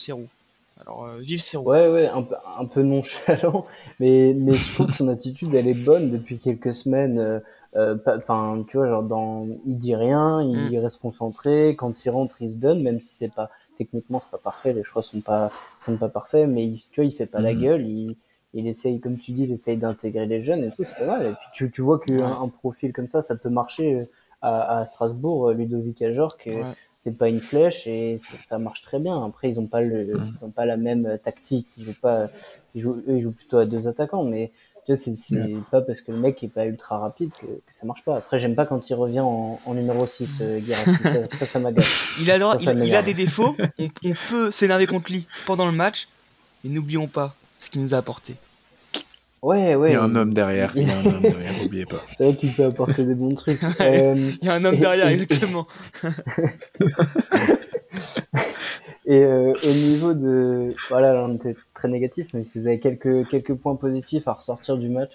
alors, euh, vive Ouais, ouais, un peu, un peu nonchalant, *laughs* mais, mais je trouve que son attitude, elle est bonne depuis quelques semaines. Euh, euh, enfin, tu vois, genre, dans, il dit rien, il mm. reste concentré. Quand il rentre, il se donne, même si c'est pas, techniquement, c'est pas parfait, les choix sont pas, sont pas parfaits, mais il, tu vois, il fait pas la mm. gueule, il, il essaye, comme tu dis, il essaye d'intégrer les jeunes et tout, c'est pas mal. Et puis, tu, tu vois qu'un un profil comme ça, ça peut marcher à, à Strasbourg, Ludovic Ajorc, ouais c'est pas une flèche et ça, marche très bien. Après, ils ont pas le, mm. ils ont pas la même tactique. Ils jouent pas, ils jouent, eux, ils jouent plutôt à deux attaquants, mais c'est pas parce que le mec est pas ultra rapide que, que ça marche pas. Après, j'aime pas quand il revient en, en numéro 6, euh, ça, ça, ça m'agace. Il, a, il, il, a des défauts, on, on peut s'énerver contre lui pendant le match, mais n'oublions pas ce qu'il nous a apporté. Ouais, ouais. Il y a un homme derrière. Il y a un homme derrière, *laughs* n'oubliez pas. C'est vrai qu'il peut apporter des bons trucs. Euh, *laughs* il y a un homme derrière, exactement. *laughs* et euh, au niveau de. Voilà, on était très négatif, mais si vous avez quelques, quelques points positifs à ressortir du match.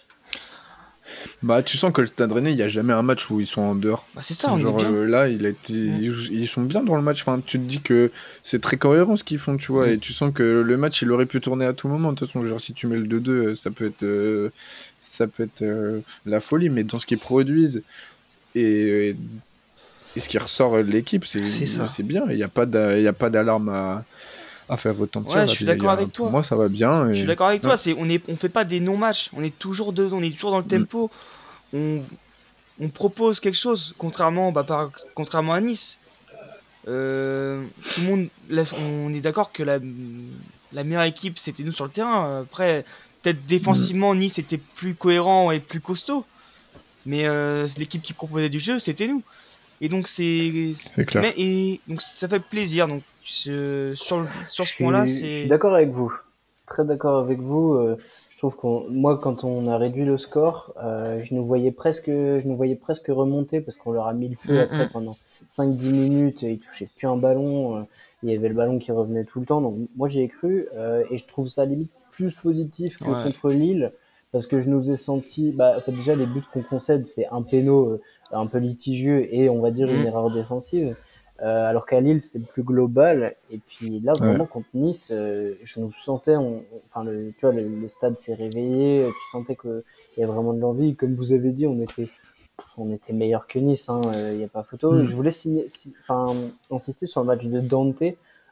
Bah, tu sens que le Stade Rennais, il n'y a jamais un match où ils sont en dehors. Bah, c'est ça, on Genre est bien. euh, là, il a été... ils, ils sont bien dans le match. Enfin, tu te dis que c'est très cohérent ce qu'ils font, tu vois. Mm. Et tu sens que le match, il aurait pu tourner à tout moment. De toute façon, genre, si tu mets le 2-2, euh, ça peut être, euh, ça peut être euh, la folie. Mais dans ce qu'ils produisent et, et ce qui ressort de l'équipe, c'est C'est bien. Il n'y a pas d'alarme à, à faire retentir. Ouais, je suis d'accord avec toi. Pour moi, ça va bien. Je et- suis d'accord avec toi, c'est on est on fait pas des non-matchs, on est toujours dedans, on est toujours dans le tempo. On, on propose quelque chose contrairement bah, par, contrairement à Nice. Euh, tout le monde on est d'accord que la, la meilleure équipe c'était nous sur le terrain. Après peut-être défensivement Nice était plus cohérent et plus costaud. Mais euh, l'équipe qui proposait du jeu, c'était nous. Et donc c'est C'est clair. mais et donc ça fait plaisir donc sur sur Je ce point-là Je c'est suis d'accord avec vous. Très d'accord avec vous. euh, je trouve qu'on, moi, quand on a réduit le score, euh, je nous voyais presque, je nous voyais presque remonter parce qu'on leur a mis le feu Mm, après mm. pendant 5-10 minutes. et Ils touchaient plus un ballon. euh, il y avait le ballon qui revenait tout le temps. Donc moi, j'y ai cru euh, et je trouve ça limite plus positif que Ouais. contre Lille parce que je nous ai senti. Bah, en fait, déjà les buts qu'on concède, c'est un péno euh, un peu litigieux et on va dire une Mm. erreur défensive. Euh, alors qu'à Lille, c'était plus global. Et puis là, vraiment, contre Nice, euh, je nous sentais, on- on- enfin, le, tu vois, le, le stade s'est réveillé, tu sentais qu'il y a vraiment de l'envie. Comme vous avez dit, on était, on était meilleur que Nice, il hein, n'y a pas photo. Mm. Je voulais signer, si- enfin, insister sur le match de Dante.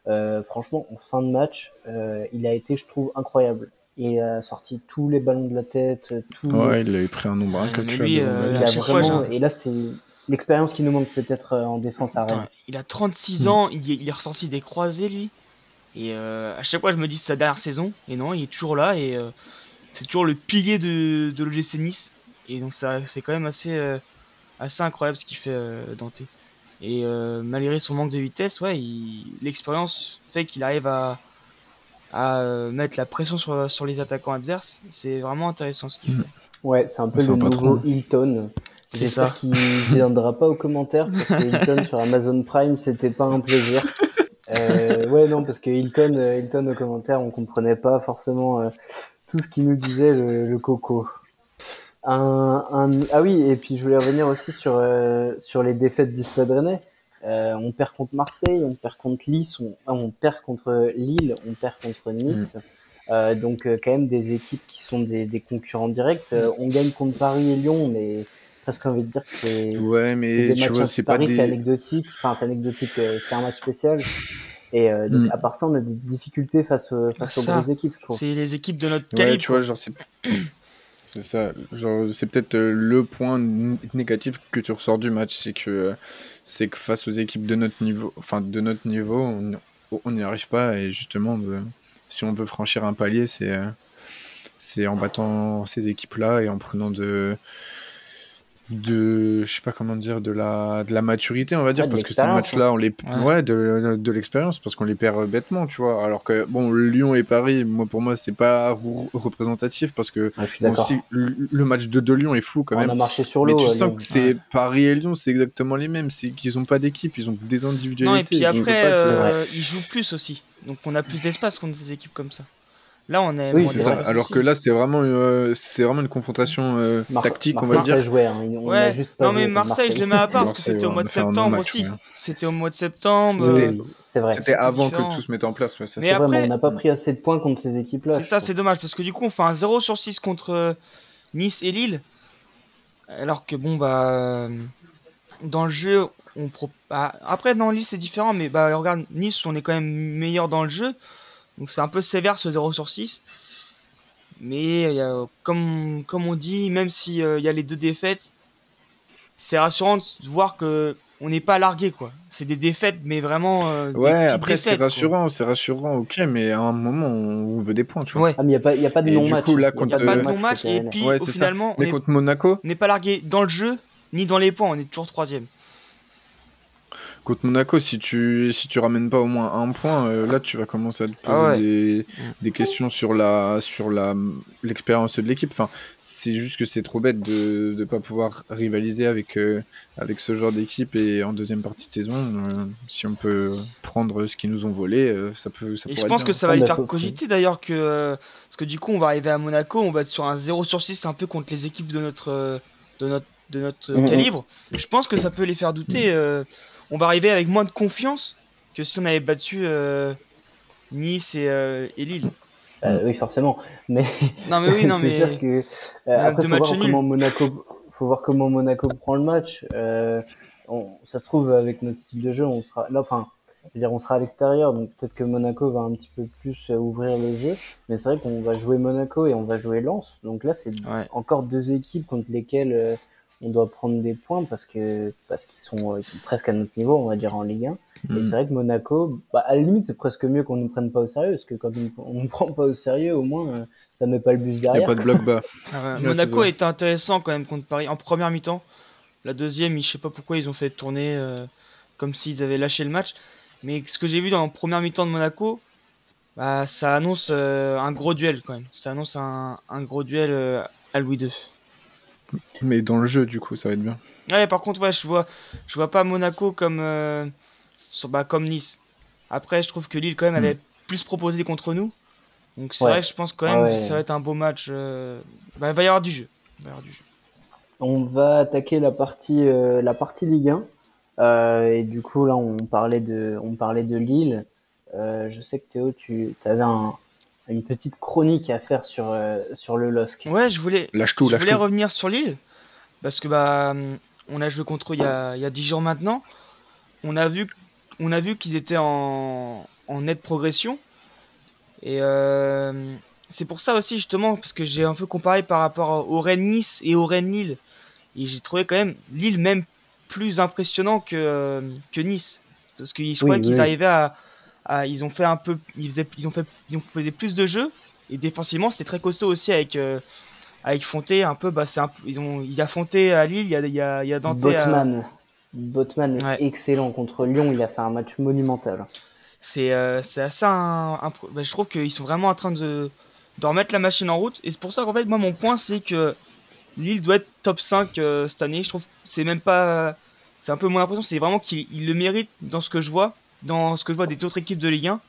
Euh, franchement, en fin de match, euh, il a été, je trouve, incroyable. Il a sorti tous les ballons de la tête, tout. Ouais, il avait pris un nombre incalculable. lui, euh, il a fois, vraiment, j'ai- et là, c'est l'expérience qui nous manque peut-être euh, en défense à Rennes. Il a 36 ans, il est, il est ressorti des croisés lui. Et euh, à chaque fois je me dis c'est sa dernière saison. Et non, il est toujours là et euh, c'est toujours le pilier de, de l'OGC Nice. Et donc ça c'est quand même assez, euh, assez incroyable ce qu'il fait euh, Dante. Et euh, malgré son manque de vitesse, ouais, l'expérience fait qu'il arrive à, à euh, mettre la pression sur, sur les attaquants adverses. C'est vraiment intéressant ce qu'il Mm. fait. Ouais, c'est un peu le nouveau Hilton. C'est ça. qu'il viendra pas aux commentaires parce que *laughs* Hilton sur Amazon Prime, c'était pas un plaisir. Euh, ouais, non, parce que Hilton, euh, Hilton aux commentaires, on comprenait pas forcément euh, tout ce qu'il nous disait le, le coco. Un, un, ah oui, et puis je voulais revenir aussi sur euh, sur les défaites du Stade Rennais. Euh, on perd contre Marseille, on perd contre Nice, on, ah, on perd contre Lille, on perd contre Nice. Euh, donc euh, quand même des équipes qui sont des, des concurrents directs. Euh, on gagne contre Paris et Lyon, mais presque envie de dire que c'est Ouais, mais des tu matchs vois, à- c'est pas Paris, des- c'est anecdotique. Enfin, c'est anecdotique. euh, c'est un match spécial. Et euh, donc, Mm. à part ça, on a des difficultés face, aux- face aux grosses équipes, je trouve. C'est les équipes de notre Ouais, calibre. tu vois, genre, c'est. *clears throat* C'est ça, genre, c'est peut-être le point négatif que tu ressors du match, c'est que, euh, c'est que face aux équipes de notre niveau, enfin, de notre niveau, on n'y arrive pas, et justement, si on veut franchir un palier, c'est, euh, c'est en battant ces équipes-là et en prenant de, de, je sais pas comment dire, de la, de la maturité, on va dire, Ouais, parce que ces l'expérience, matchs-là, on les, Ouais. ouais, de, de l'expérience, parce qu'on les perd bêtement, tu vois, alors que, bon, Lyon et Paris, moi, pour moi, c'est pas re- représentatif, parce que, Ouais, je suis Bon, d'accord. aussi, le, match de, de Lyon est fou quand On a même. marché sur Mais tu euh, sens Lyon. que c'est Paris et Lyon, c'est exactement les mêmes. C'est qu'ils ont pas d'équipe, ils ont des individualités. Non, et puis après, euh, ils jouent plus aussi. Donc on a plus d'espace contre des équipes comme ça. Là, on est. Oui, c'est ça. Alors aussi. que là, c'est vraiment, euh, c'est vraiment une confrontation euh, Mar- tactique, on Marseille, va dire. jouait, hein. On a Ouais, juste pas non mais Marseille, je les mets à part parce que c'était au ouais, mois de a septembre aussi. C'était au mois de septembre. C'était- C'est vrai. C'était avant différent. que tout se mette en place. ouais, ça, Mais c'est- C'est vrai, mais après- on n'a pas pris assez de points contre ces équipes-là. C'est ça, c'est dommage parce que du coup, on fait un 0 sur 6 contre euh, Nice et Lille. Alors que bon, bah. Dans le jeu, on. Pro... bah, après, dans Lille, c'est différent, mais bah, regarde, Nice, on est quand même meilleur dans le jeu. Donc c'est un peu sévère ce 0 sur 6. Mais euh, comme, comme on dit, même s'il il y a les deux défaites, c'est rassurant de voir que on n'est pas largué quoi. C'est des défaites, mais vraiment. euh, des Ouais, après, c'est rassurant, c'est rassurant, ok, mais à un moment, on veut des points, tu vois. Ouais. Ah, mais il n'y a, pas- y a pas de Et du non-match. coup, là, Y a contre- Pas de non-match non-match côté et puis Ouais, ça. finalement, on Mais est contre Monaco, On n'est pas largué dans le jeu, ni dans les points, on est toujours troisième. Contre Monaco, si tu, si tu ramènes pas au moins un point, euh, là tu vas commencer à te poser Ah des, des questions sur la sur la l'expérience de l'équipe. Enfin, c'est juste que c'est trop bête de ne pas pouvoir rivaliser avec, euh, avec ce genre d'équipe et en deuxième partie de saison, euh, si on peut prendre ce qu'ils nous ont volé, euh, ça peut ça Et je pense bien. que ça va Ah, les bah, faire cogiter d'ailleurs que parce que du coup on va arriver à Monaco, on va être sur un 0 sur 6 un peu contre les équipes de notre de notre de notre Mhm. calibre. Je pense que ça peut les faire douter. On va arriver avec moins de confiance que si on avait battu euh, Nice et, euh, et Lille. Euh, oui, forcément. Mais Non mais oui *laughs* non sûr mais que euh, après faut voir comment Monaco faut voir comment Monaco prend le match euh, on, ça se trouve avec notre style de jeu on sera là enfin je veux dire on sera à l'extérieur donc peut-être que Monaco va un petit peu plus ouvrir le jeu mais c'est vrai qu'on va jouer Monaco et on va jouer Lens donc là c'est Ouais. encore deux équipes contre lesquelles euh, on doit prendre des points parce que parce qu'ils sont, euh, ils sont presque à notre niveau on va dire en Ligue 1 et Mm. c'est vrai que Monaco, bah, à la limite, c'est presque mieux qu'on ne nous prenne pas au sérieux, parce que quand on ne *laughs* prend pas au sérieux, au moins, euh, ça met pas le bus Il n'y a derrière. pas de bloc bas. *laughs* Ah ouais, Monaco était intéressant quand même contre Paris en première mi-temps. La deuxième, je sais pas pourquoi ils ont fait tourner euh, comme s'ils avaient lâché le match. Mais ce que j'ai vu dans la première mi-temps de Monaco, bah, ça annonce euh, un gros duel quand même. Ça annonce un, un gros duel euh, à Louis II. Mais dans le jeu, du coup, ça va être bien. Ouais, par contre, ouais, je vois, je vois pas Monaco comme, euh, sur, bah, comme Nice. Après, je trouve que Lille quand même Hmm. avait plus proposé contre nous. Donc c'est Ouais. vrai que je pense quand même Ouais. que ça va être un beau match. euh, bah, il va y avoir du jeu. Il va y avoir du jeu. On va attaquer la partie, euh, la partie Ligue 1. Euh, et du coup, là, on parlait de, on parlait de Lille. Euh, je sais que Théo, tu avais un, une petite chronique à faire sur, euh, sur le LOSC. Ouais, je voulais, Lâche tout, je lâche voulais tout. revenir sur Lille parce que bah on a joué contre eux il y a, il y a 10 jours maintenant. On a vu on a vu qu'ils étaient en, en nette progression et euh, c'est pour ça aussi justement parce que j'ai un peu comparé par rapport au Rennes Nice et au Rennes Lille et j'ai trouvé quand même Lille même plus impressionnant que que Nice parce que je croyais qu'ils oui. arrivaient à, à- ils ont fait un peu ils faisaient ils ont fait ils ont proposé plus de jeux et défensivement c'était très costaud aussi avec euh, avec Fonté un peu bah c'est ils ont il y a Fonté à Lille il y a il y a, il y a Dante à- Botman. Botman est Ouais. excellent contre Lyon. Il a fait un match monumental. c'est euh, c'est assez un, bah, je trouve qu'ils sont vraiment en train de de remettre la machine en route et c'est pour ça qu'en fait moi mon point c'est que Lille doit être top 5 euh, cette année je trouve c'est même pas c'est un peu mon impression c'est vraiment qu'il il le mérite dans ce que je vois dans ce que je vois des autres équipes de Ligue 1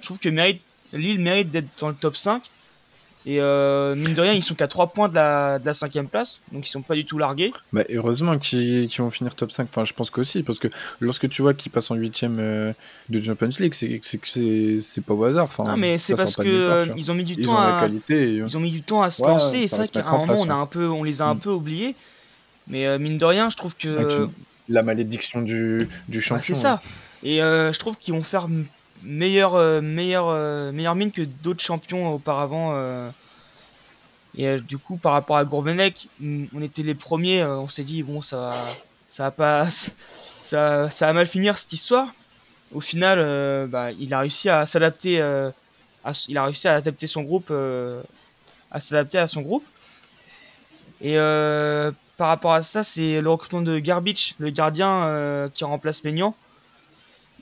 je trouve que mérite Lille mérite d'être dans le top 5 et euh, mine de rien ils sont qu'à 3 points de la de la cinquième place donc ils sont pas du tout largués Bah, heureusement qu'ils qu'ils vont finir top 5. Enfin, je pense qu'aussi, parce que lorsque tu vois qu'ils passent en 8 de Champions League, c'est que pas au hasard. Enfin, Ah mais c'est parce pas que de nulle part, euh, tu vois. ils ont mis du Ils temps ont à qualité. et- ils ont mis du temps à se Ouais, lancer et ça c'est vrai qu'à un en moment place, on a un peu on les a un Mm. peu oubliés mais euh, mine de rien je trouve que tu- La malédiction du, du bah, champion. c'est ça et euh, je trouve qu'ils vont faire m- meilleure euh, meilleure euh, meilleure mine que d'autres champions auparavant et du coup par rapport à Gourvenec on était les premiers on s'est dit bon ça ça va pas *laughs* ça ça va mal finir cette histoire. Au final bah, il a réussi à s'adapter il a réussi à adapter son groupe à s'adapter à son groupe. Et par rapport à ça c'est le recrutement de Garbage le gardien qui remplace Maignan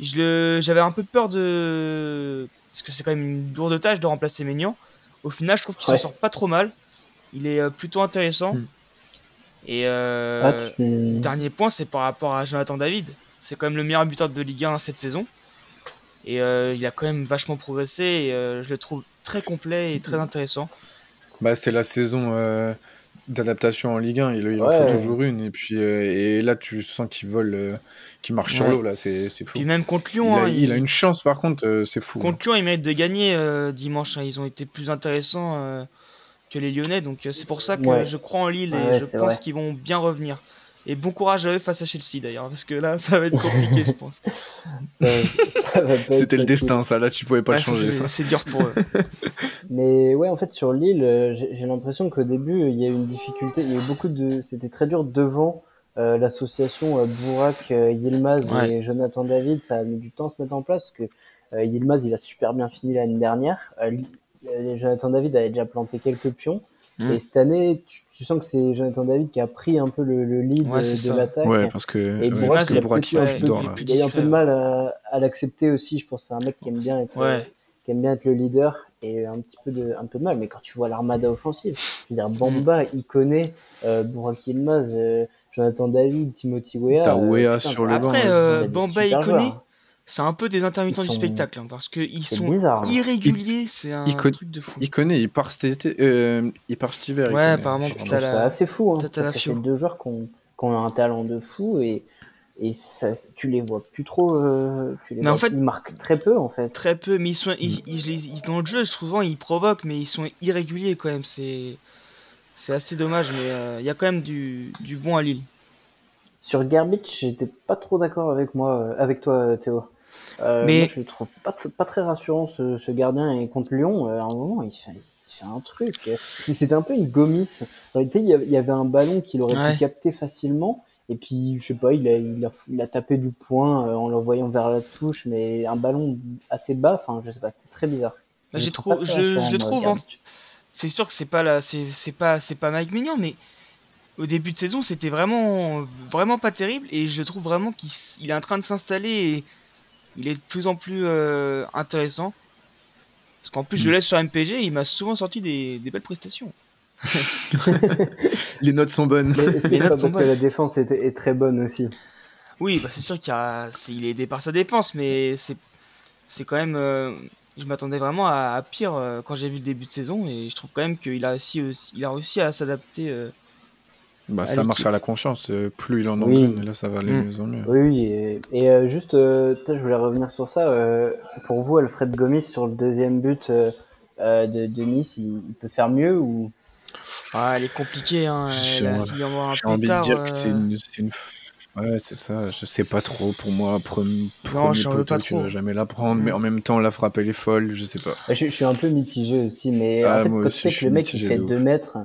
je le j'avais un peu peur de parce que c'est quand même une lourde tâche de remplacer Maignan au final je trouve qu'il Ouais. s'en sort pas trop mal il est euh, plutôt intéressant Mm. et euh, Ah, tu- Dernier point, c'est par rapport à Jonathan David. C'est quand même le meilleur buteur de Ligue 1 cette saison. Et euh, il a quand même vachement progressé et euh, je le trouve très complet et très intéressant. Bah, c'est la saison euh, d'adaptation en Ligue 1. Il, il en faut toujours une. Et puis euh, et là, tu sens qu'il vole, euh, qu'il marche sur l'eau. Là, c'est c'est fou. Puis même contre Il Lyon, a, hein, il a une chance, par contre, euh, c'est fou. contre Lyon, ils méritent de gagner euh, dimanche. hein. Ils ont été plus intéressants euh, que les Lyonnais. Donc euh, c'est pour ça que Ouais. je crois en Lille et Ouais, je pense vrai. qu'ils vont bien revenir. Et bon courage à eux face à Chelsea d'ailleurs, parce que là, *laughs* ça va être compliqué, je pense. *laughs* C'était le destin, ça. Là, tu pouvais pas Ouais, le changer. c'est Ça. c'est dur pour eux. *laughs* Mais ouais, en fait, sur Lille, euh, j'ai l'impression qu'au début, il y a eu une difficulté. Il y a eu beaucoup de. C'était très dur devant euh, l'association euh, Bourak, euh, Yilmaz Ouais. et Jonathan David. Ça a mis du temps à se mettre en place parce que euh, Yilmaz, il a super bien fini l'année dernière. Jonathan David avait déjà planté quelques pions. Mm. Et cette année, tu, sens que c'est Jonathan David qui a pris un peu le, lead de, l'attaque. Ouais, parce que et il, a, eu un peu de mal à, l'accepter aussi. Je pense que c'est un mec qui aime bien être, qui aime bien être le leader et un petit peu de, un peu de mal. Mais quand tu vois l'armada offensive, je veux dire, Bamba, il connaît euh, Burak Yilmaz, euh, Jonathan David, Timothy Weah. T'as Weah sur le banc. Après, euh, Bamba, il connaît c'est un peu des intermittents du spectacle hein, parce qu'ils sont hein. irréguliers, c'est un truc de fou. Il connaît, il part cet, euh, il part cet hiver. Ouais, apparemment, c'est assez fou. Hein, parce que c'est deux joueurs qui ont, ont, un talent de fou et, et ça, tu les vois plus trop. Euh, tu les mais vois, en fait, ils marquent très peu en fait. Très peu, mais ils sont, ils, ils, dans le jeu, souvent ils provoquent, mais ils sont irréguliers quand même. C'est, c'est assez dommage, mais euh, il y a quand même du, du bon à Lille. Sur Garbage, j'étais pas trop d'accord avec moi, euh, avec toi, Théo. Euh, mais moi, je trouve pas, pas très rassurant ce, ce, gardien et contre Lyon. Euh, à un moment, il fait, il fait un truc. C'était un peu une gomisse. En réalité, il y avait un ballon qu'il aurait pu capter facilement. Et puis, je sais pas, il a, il a, il a tapé du poing en l'envoyant vers la touche, mais un ballon assez bas. Enfin, je sais pas, c'était très bizarre. Bah, j'ai trop, je, je trouve. Hein. c'est sûr que c'est pas là, c'est pas, c'est pas Mike Mignon, mais au début de saison, c'était vraiment, vraiment pas terrible. Et je trouve vraiment qu'il est en train de s'installer. Et il est de plus en plus euh, intéressant. Parce qu'en plus, je le laisse sur MPG, il m'a souvent sorti des, belles prestations. *laughs* les notes sont bonnes. les notes sont parce que la défense est, très bonne aussi? Oui, bah c'est sûr qu'il il est aidé par sa défense, mais c'est, c'est quand même. Euh, je m'attendais vraiment à, pire euh, quand j'ai vu le début de saison, et je trouve quand même qu'il a réussi, il a réussi à s'adapter bah, ça marche à la confiance. Euh, plus il en emmène, là, ça va aller mm. mieux en mieux. Oui, et, euh, juste, euh, je voulais revenir sur ça. pour vous, Alfred Gomis, sur le deuxième but de, de, Nice, il, peut faire mieux ou? Ah, Elle est compliquée. Hein. J'ai envie de dire que c'est une, une, Ouais, c'est ça. Je sais pas trop. Pour moi, premier, non, je veux pas tu trop. vas jamais la prendre, mais mm. en même temps, la frappe elle est folle. Je sais pas. Je, suis un peu mitigé aussi, mais ah, en fait, quand tu sais que le mec il fait 2 mètres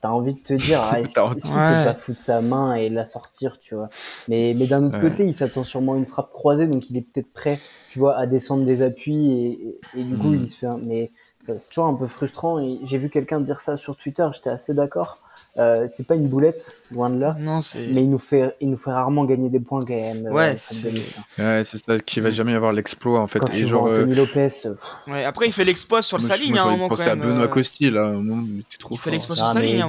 t'as envie de te dire, ah, *laughs* est-ce qu'il peut pas foutre sa main et la sortir, tu vois. Mais, mais d'un autre côté, il s'attend sûrement à une frappe croisée, donc il est peut-être prêt, tu vois, à descendre des appuis et, et, du coup, mm. il se fait un... Mais c'est toujours un peu frustrant et j'ai vu quelqu'un dire ça sur Twitter, j'étais assez d'accord. Euh, c'est pas une boulette, loin de là. Non, mais il nous fait, il nous fait rarement gagner des points quand même. Euh, ouais, c'est ouais, ça qu'il va jamais avoir l'exploit en fait. Quand et tu genre, vois Anthony euh, Lopez. Ouais, après il fait l'exploit sur sa ligne à un moment quand même. à Benoît Costi là, trop Il fait l'exploit sur sa ligne.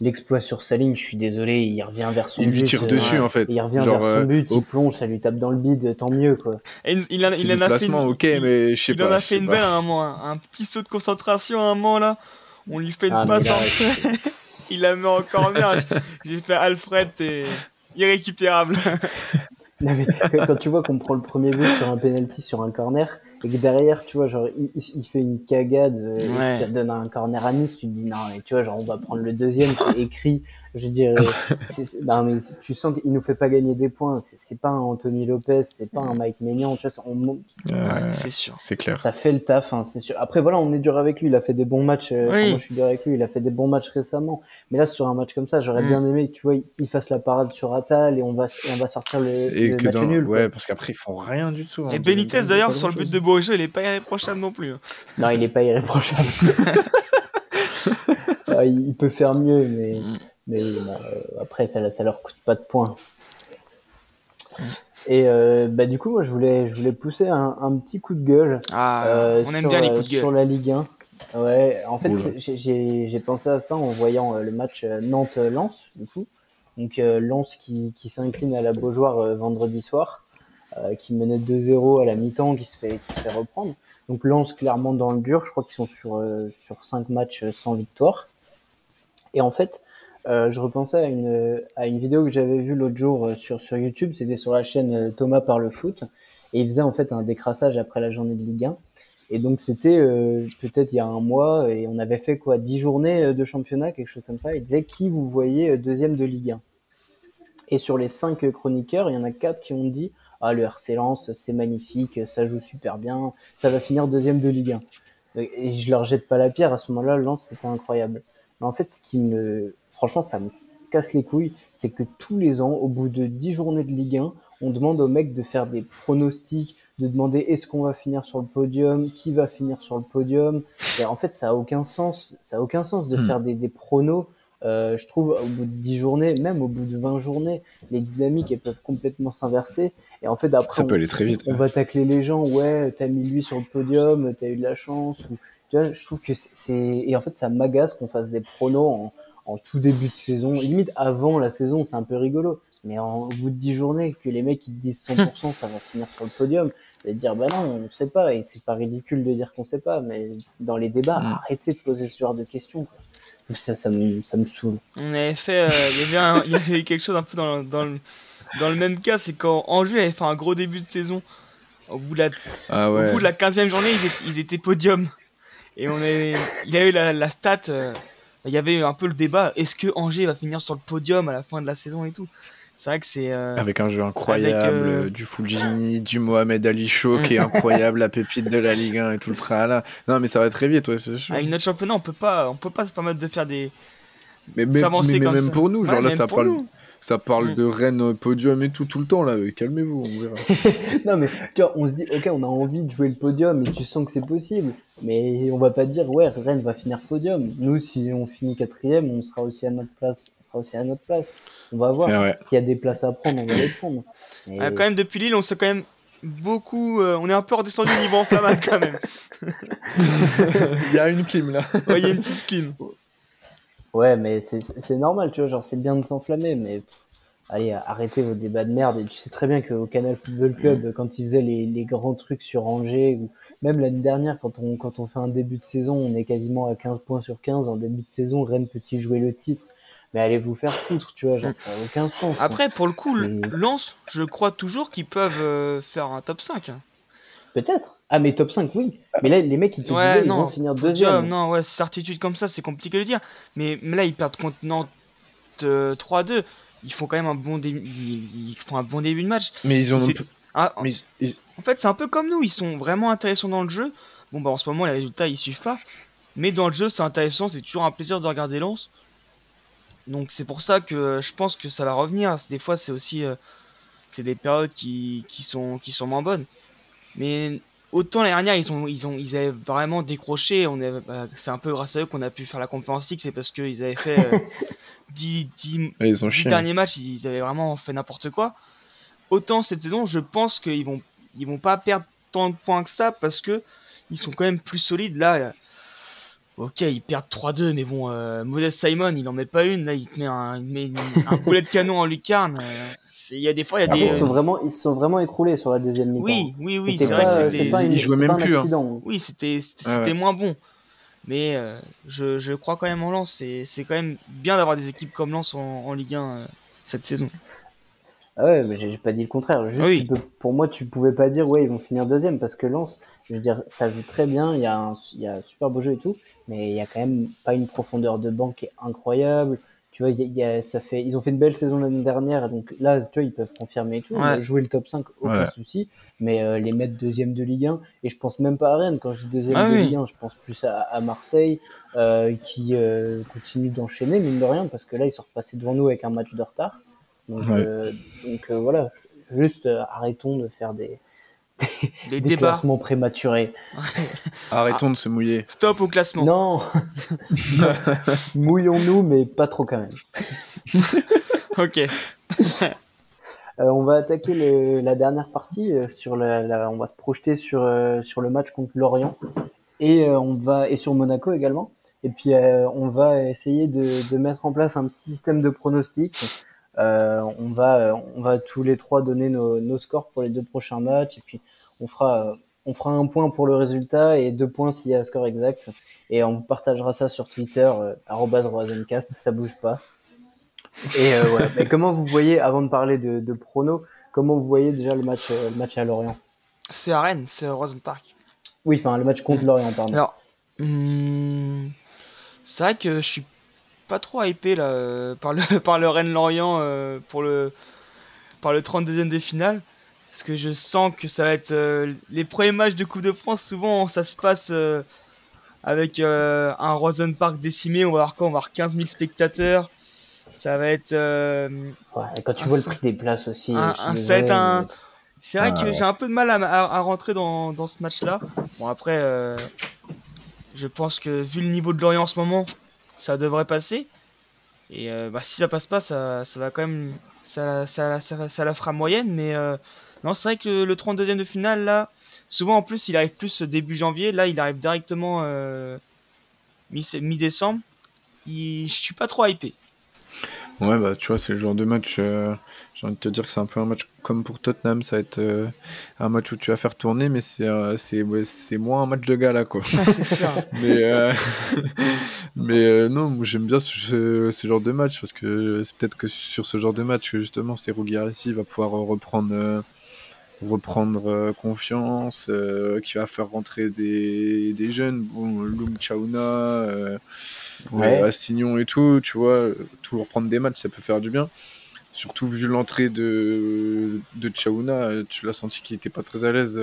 L'exploit sur sa ligne, je suis désolé, il revient vers son but. Il lui tire dessus en fait. Il revient vers son but, il plonge, ça lui tape dans le bide, tant mieux quoi. Et il, en, il en a fait une, ok, mais je sais pas. Il en a fait une belle à un moment, un petit saut de concentration à un moment là. On lui fait une ah, passe en *laughs* il la met en corner. J'ai fait Alfred, c'est irrécupérable. quand tu vois qu'on prend le premier but sur un penalty sur un corner et que derrière, tu vois, genre, il, fait une cagade euh, ça donne un corner à Nice, tu te dis non, mais tu vois, genre, on va prendre le deuxième, c'est écrit je dirais, *laughs* non, mais tu sens qu'il nous fait pas gagner des points. C'est pas un Anthony Lopez, c'est pas un Mike Maignan, tu vois, on, c'est sûr, c'est clair. Ça fait le taf, hein, c'est sûr. Après voilà, on est dur avec lui. Il a fait des bons matchs. Euh, moi, je suis dur avec lui. Il a fait des bons matchs récemment. Mais là, sur un match comme ça, j'aurais mm. bien aimé que tu vois, il fasse la parade sur Atal et on va, on va sortir le, et match nul. Ouais, parce qu'après ils font rien du tout. Hein, et Benitez d'ailleurs sur le but de Bourgeois, il est pas irréprochable non plus. Hein. Non, il est pas irréprochable. *laughs* Il peut faire mieux, mais. Mm. Mais euh, après, ça, ça leur coûte pas de points. Et euh, bah, du coup, moi, je voulais, je voulais pousser un, un petit coup de gueule. Ah, euh, on aime bien les coups de gueule. Sur la Ligue 1. Ouais, en fait, j'ai pensé à ça en voyant le match Nantes-Lens, du coup. Donc, Lens qui, qui s'incline à la Beaujoire vendredi soir, qui menait 2-0 à la mi-temps, qui, se fait, qui se fait reprendre. Donc, Lens clairement dans le dur. Je crois qu'ils sont sur, sur 5 matchs sans victoire. Et en fait, euh, je repensais à une, vidéo que j'avais vue l'autre jour euh, sur, YouTube, c'était sur la chaîne euh, Thomas par le foot, et il faisait en fait un décrassage après la journée de Ligue 1. Et donc c'était peut-être il y a un mois, et on avait fait quoi, 10 journées de championnat, quelque chose comme ça. Il disait qui vous voyez deuxième de Ligue 1. Et sur les cinq chroniqueurs, il y en a quatre qui ont dit ah le RC Lens c'est magnifique, ça joue super bien, ça va finir deuxième de Ligue 1. Et je leur jette pas la pierre à ce moment-là, Lens c'était incroyable. Mais en fait, ce qui me franchement, ça me casse les couilles, c'est que tous les ans, au bout de 10 journées de Ligue 1, on demande aux mecs de faire des pronostics de demander est-ce qu'on va finir sur le podium, qui va finir sur le podium. Et en fait, ça a aucun sens. Ça a aucun sens de Hmm. faire des, des pronos. Euh, je trouve au bout de 10 journées, même au bout de 20 journées, les dynamiques elles peuvent complètement s'inverser. Et en fait, après, Ça peut on- aller très vite. on va tacler les gens, ouais, t'as mis lui sur le podium, t'as eu de la chance. Ou, tu vois, je trouve que c'est. Et en fait, ça m'agace qu'on fasse des pronos en, en tout début de saison. Limite, avant la saison, c'est un peu rigolo. Mais en, au bout de 10 journées, que les mecs ils te disent 100% ça va finir sur le podium, et dire bah non, on sait pas. Et c'est pas ridicule de dire qu'on sait pas, mais dans les débats, Mm. arrêtez de poser ce genre de questions. Quoi. Ça, ça, me, ça me saoule. On avait fait, euh, il y avait y quelque chose un peu dans, le- dans, le, dans le même cas, c'est quand Angers avait fait un gros début de saison. Au bout de la, Ah au bout de la 15e journée, ils étaient, ils étaient podium. Et on avait, il avait la, la stat, euh, il y avait un peu le débat, est-ce que Angers va finir sur le podium à la fin de la saison et tout. C'est vrai que c'est... euh, Avec un jeu incroyable, Avec, euh, du Fulgini, du Mohamed Ali Mm. qui est *laughs* incroyable, la pépite de la Ligue 1 et tout le tralala. Non, mais ça va très vite, ouais, c'est sûr. avec notre championnat, on peut pas, on peut pas se permettre de faire des... Mais, mais, s'avancer mais- mais comme même ça. pour nous, genre Ouais, là, ça parle, nous. Ça parle Mm. de Rennes euh, podium et tout, tout le temps, là. Calmez-vous, on verra. *laughs* non, mais tu vois, on se dit, ok, on a envie de jouer le podium et tu sens que c'est possible. Mais on va pas dire, ouais, Rennes va finir podium. Nous, si on finit quatrième, on sera aussi à notre place. On sera aussi à notre place. On va voir. S'il y a des places à prendre, on va les prendre. Ah, quand même, depuis Lille, on s'est quand même beaucoup... euh, on est un peu redescendu au niveau enflammade quand même. *laughs* Il y a une clim, là. Ouais, Il y a une petite clim. *laughs* Ouais, mais c'est normal, tu vois, genre c'est bien de s'enflammer, mais pff, allez, arrêtez vos débats de merde. Et tu sais très bien qu'au Canal Football Club, quand ils faisaient les, les grands trucs sur Angers, ou même l'année dernière, quand on, quand on fait un début de saison, on est quasiment à 15 points sur 15. En début de saison, Rennes peut-il jouer le titre? Mais allez vous faire foutre, tu vois, genre ça n'a aucun sens. hein. Après, pour le coup, Lens, je crois toujours qu'ils peuvent euh, faire un top 5. hein. Peut-être. Ah, mais top 5, oui. Mais là, les mecs, ils te Ouais, disaient, ils non, vont finir deuxième. non, ouais, certitude comme ça, c'est compliqué de le dire. Mais, mais là, ils perdent contre Nantes euh, 3-2. Ils font quand même un bon début. Ils, ils font un bon début de match. Mais ils ont. Ah, Mais ils- ils- en fait, c'est un peu comme nous. Ils sont vraiment intéressants dans le jeu. Bon, bah en ce moment, les résultats, ils suivent pas. Mais dans le jeu, c'est intéressant. C'est toujours un plaisir de regarder Lens. Donc, c'est pour ça que euh, je pense que ça va revenir. Des fois, c'est aussi. euh, c'est des périodes qui, qui, sont, qui sont moins bonnes. Mais autant l'année dernière, ils, ont, ils, ont, ils avaient vraiment décroché. On est- bah, c'est un peu grâce à eux qu'on a pu faire la conférence League. C'est parce qu'ils avaient fait euh, 10, 10, Ouais, ils ont les chié. derniers matchs, ils avaient vraiment fait n'importe quoi. Autant cette saison, je pense qu'ils vont, ils vont pas perdre tant de points que ça parce que ils sont quand même plus solides. Là, euh, ok, ils perdent 3-2, mais bon, euh, Modeste Simon, il en met pas une. Là, il te met un, il te met une- un boulet de canon en lucarne. euh, Il y a des fois, il y a Après, des. ils, sont vraiment, ils se sont vraiment écroulés sur la deuxième mi-temps. oui, oui, oui, C'était c'est vrai pas- que c'était ils jouaient même plus, hein. accident. Oui, c'était c'était Ah ouais. moins bon. Mais euh, je, je crois quand même en Lens. C'est c'est quand même bien d'avoir des équipes comme Lens en, en Ligue 1 euh, cette saison. Ah ouais, mais j'ai pas dit le contraire. Juste, Oui. tu peux- pour moi, tu pouvais pas dire ouais, ils vont finir deuxième parce que Lens, je veux dire, ça joue très bien. Il y a un, il y a un super beau jeu et tout, mais il y a quand même pas une profondeur de banc qui est incroyable. Tu vois, y a, y a- ça fait, ils ont fait une belle saison l'année dernière, donc là, tu vois, ils peuvent confirmer et tout. Ouais. Jouer le top 5, aucun Ouais. souci. Mais euh, les mettre deuxième de Ligue 1, et je pense même pas à Rennes. Quand je dis deuxième Ah de oui. Ligue 1, je pense plus à, à Marseille, euh, qui euh, continue d'enchaîner, mine de rien, parce que là, ils sont repassés devant nous avec un match de retard. Donc, Ouais. donc voilà, juste arrêtons de faire des, *laughs* Les des débats. classements prématurés. Arrêtons de se mouiller. Stop au classement. Non, *laughs* mouillons-nous, mais pas trop quand même. *laughs* Ok. Euh, on va attaquer le- la dernière partie euh, sur la, la- on va se projeter sur euh, sur le match contre Lorient et euh, on va et sur Monaco également. Et puis euh, on va essayer de, de mettre en place un petit système de pronostics. Euh, on va euh, on va tous les trois donner nos, nos scores pour les deux prochains matchs et puis on fera on fera un point pour le résultat et deux points s'il y a un score exact et on vous partagera ça sur Twitter euh, arobase roisencast, ça bouge pas. Et euh. Mais comment vous voyez, avant de parler de, de pronos, comment vous voyez déjà le match, euh, le match à Lorient? C'est à Rennes, c'est à Rosen Park. Oui, enfin le match contre Lorient, pardon. Alors, hmm, c'est vrai que je suis pas trop hypé là par le *laughs* par le Rennes Lorient euh, pour le par le 32e de finale parce que je sens que ça va être euh, les premiers matchs de Coupe de France souvent ça se passe euh, avec euh, un Rosen Park décimé, on va avoir quoi On va avoir 15 000 spectateurs. Ça va être Ouais, et quand tu vois le prix des places aussi, un- un C'est vrai Ah que ouais. j'ai un peu de mal à, à- à rentrer dans, dans ce match-là. Bon, après, je pense que vu le niveau de Lorient en ce moment, ça devrait passer. Et bah, si ça passe pas, ça, ça va quand même. Ça, ça, ça, ça la fera moyenne. Mais non, c'est vrai que le 32e de finale, là, souvent en plus, il arrive plus début janvier. Là, il arrive directement euh, mi- mi-décembre. Il- Je suis pas trop hypé. Ouais, bah tu vois, c'est le genre de match. euh, J'ai envie de te dire que c'est un peu un match comme pour Tottenham. Ça va être euh, un match où tu vas faire tourner, mais c'est euh, c'est ouais, c'est moins un match de gala, quoi. *laughs* c'est sûr. *laughs* Mais, euh, *laughs* mais non, j'aime bien ce, genre de match parce que c'est peut-être que sur ce genre de match que justement Serou Guirassy va pouvoir reprendre, reprendre euh, confiance, euh, qui va faire rentrer des, des jeunes, bon, Loum Chauna, euh, Ouais. Assignon et tout, tu vois, toujours prendre des matchs, ça peut faire du bien. Surtout vu l'entrée de, de Chauna, tu l'as senti qu'il était pas très à l'aise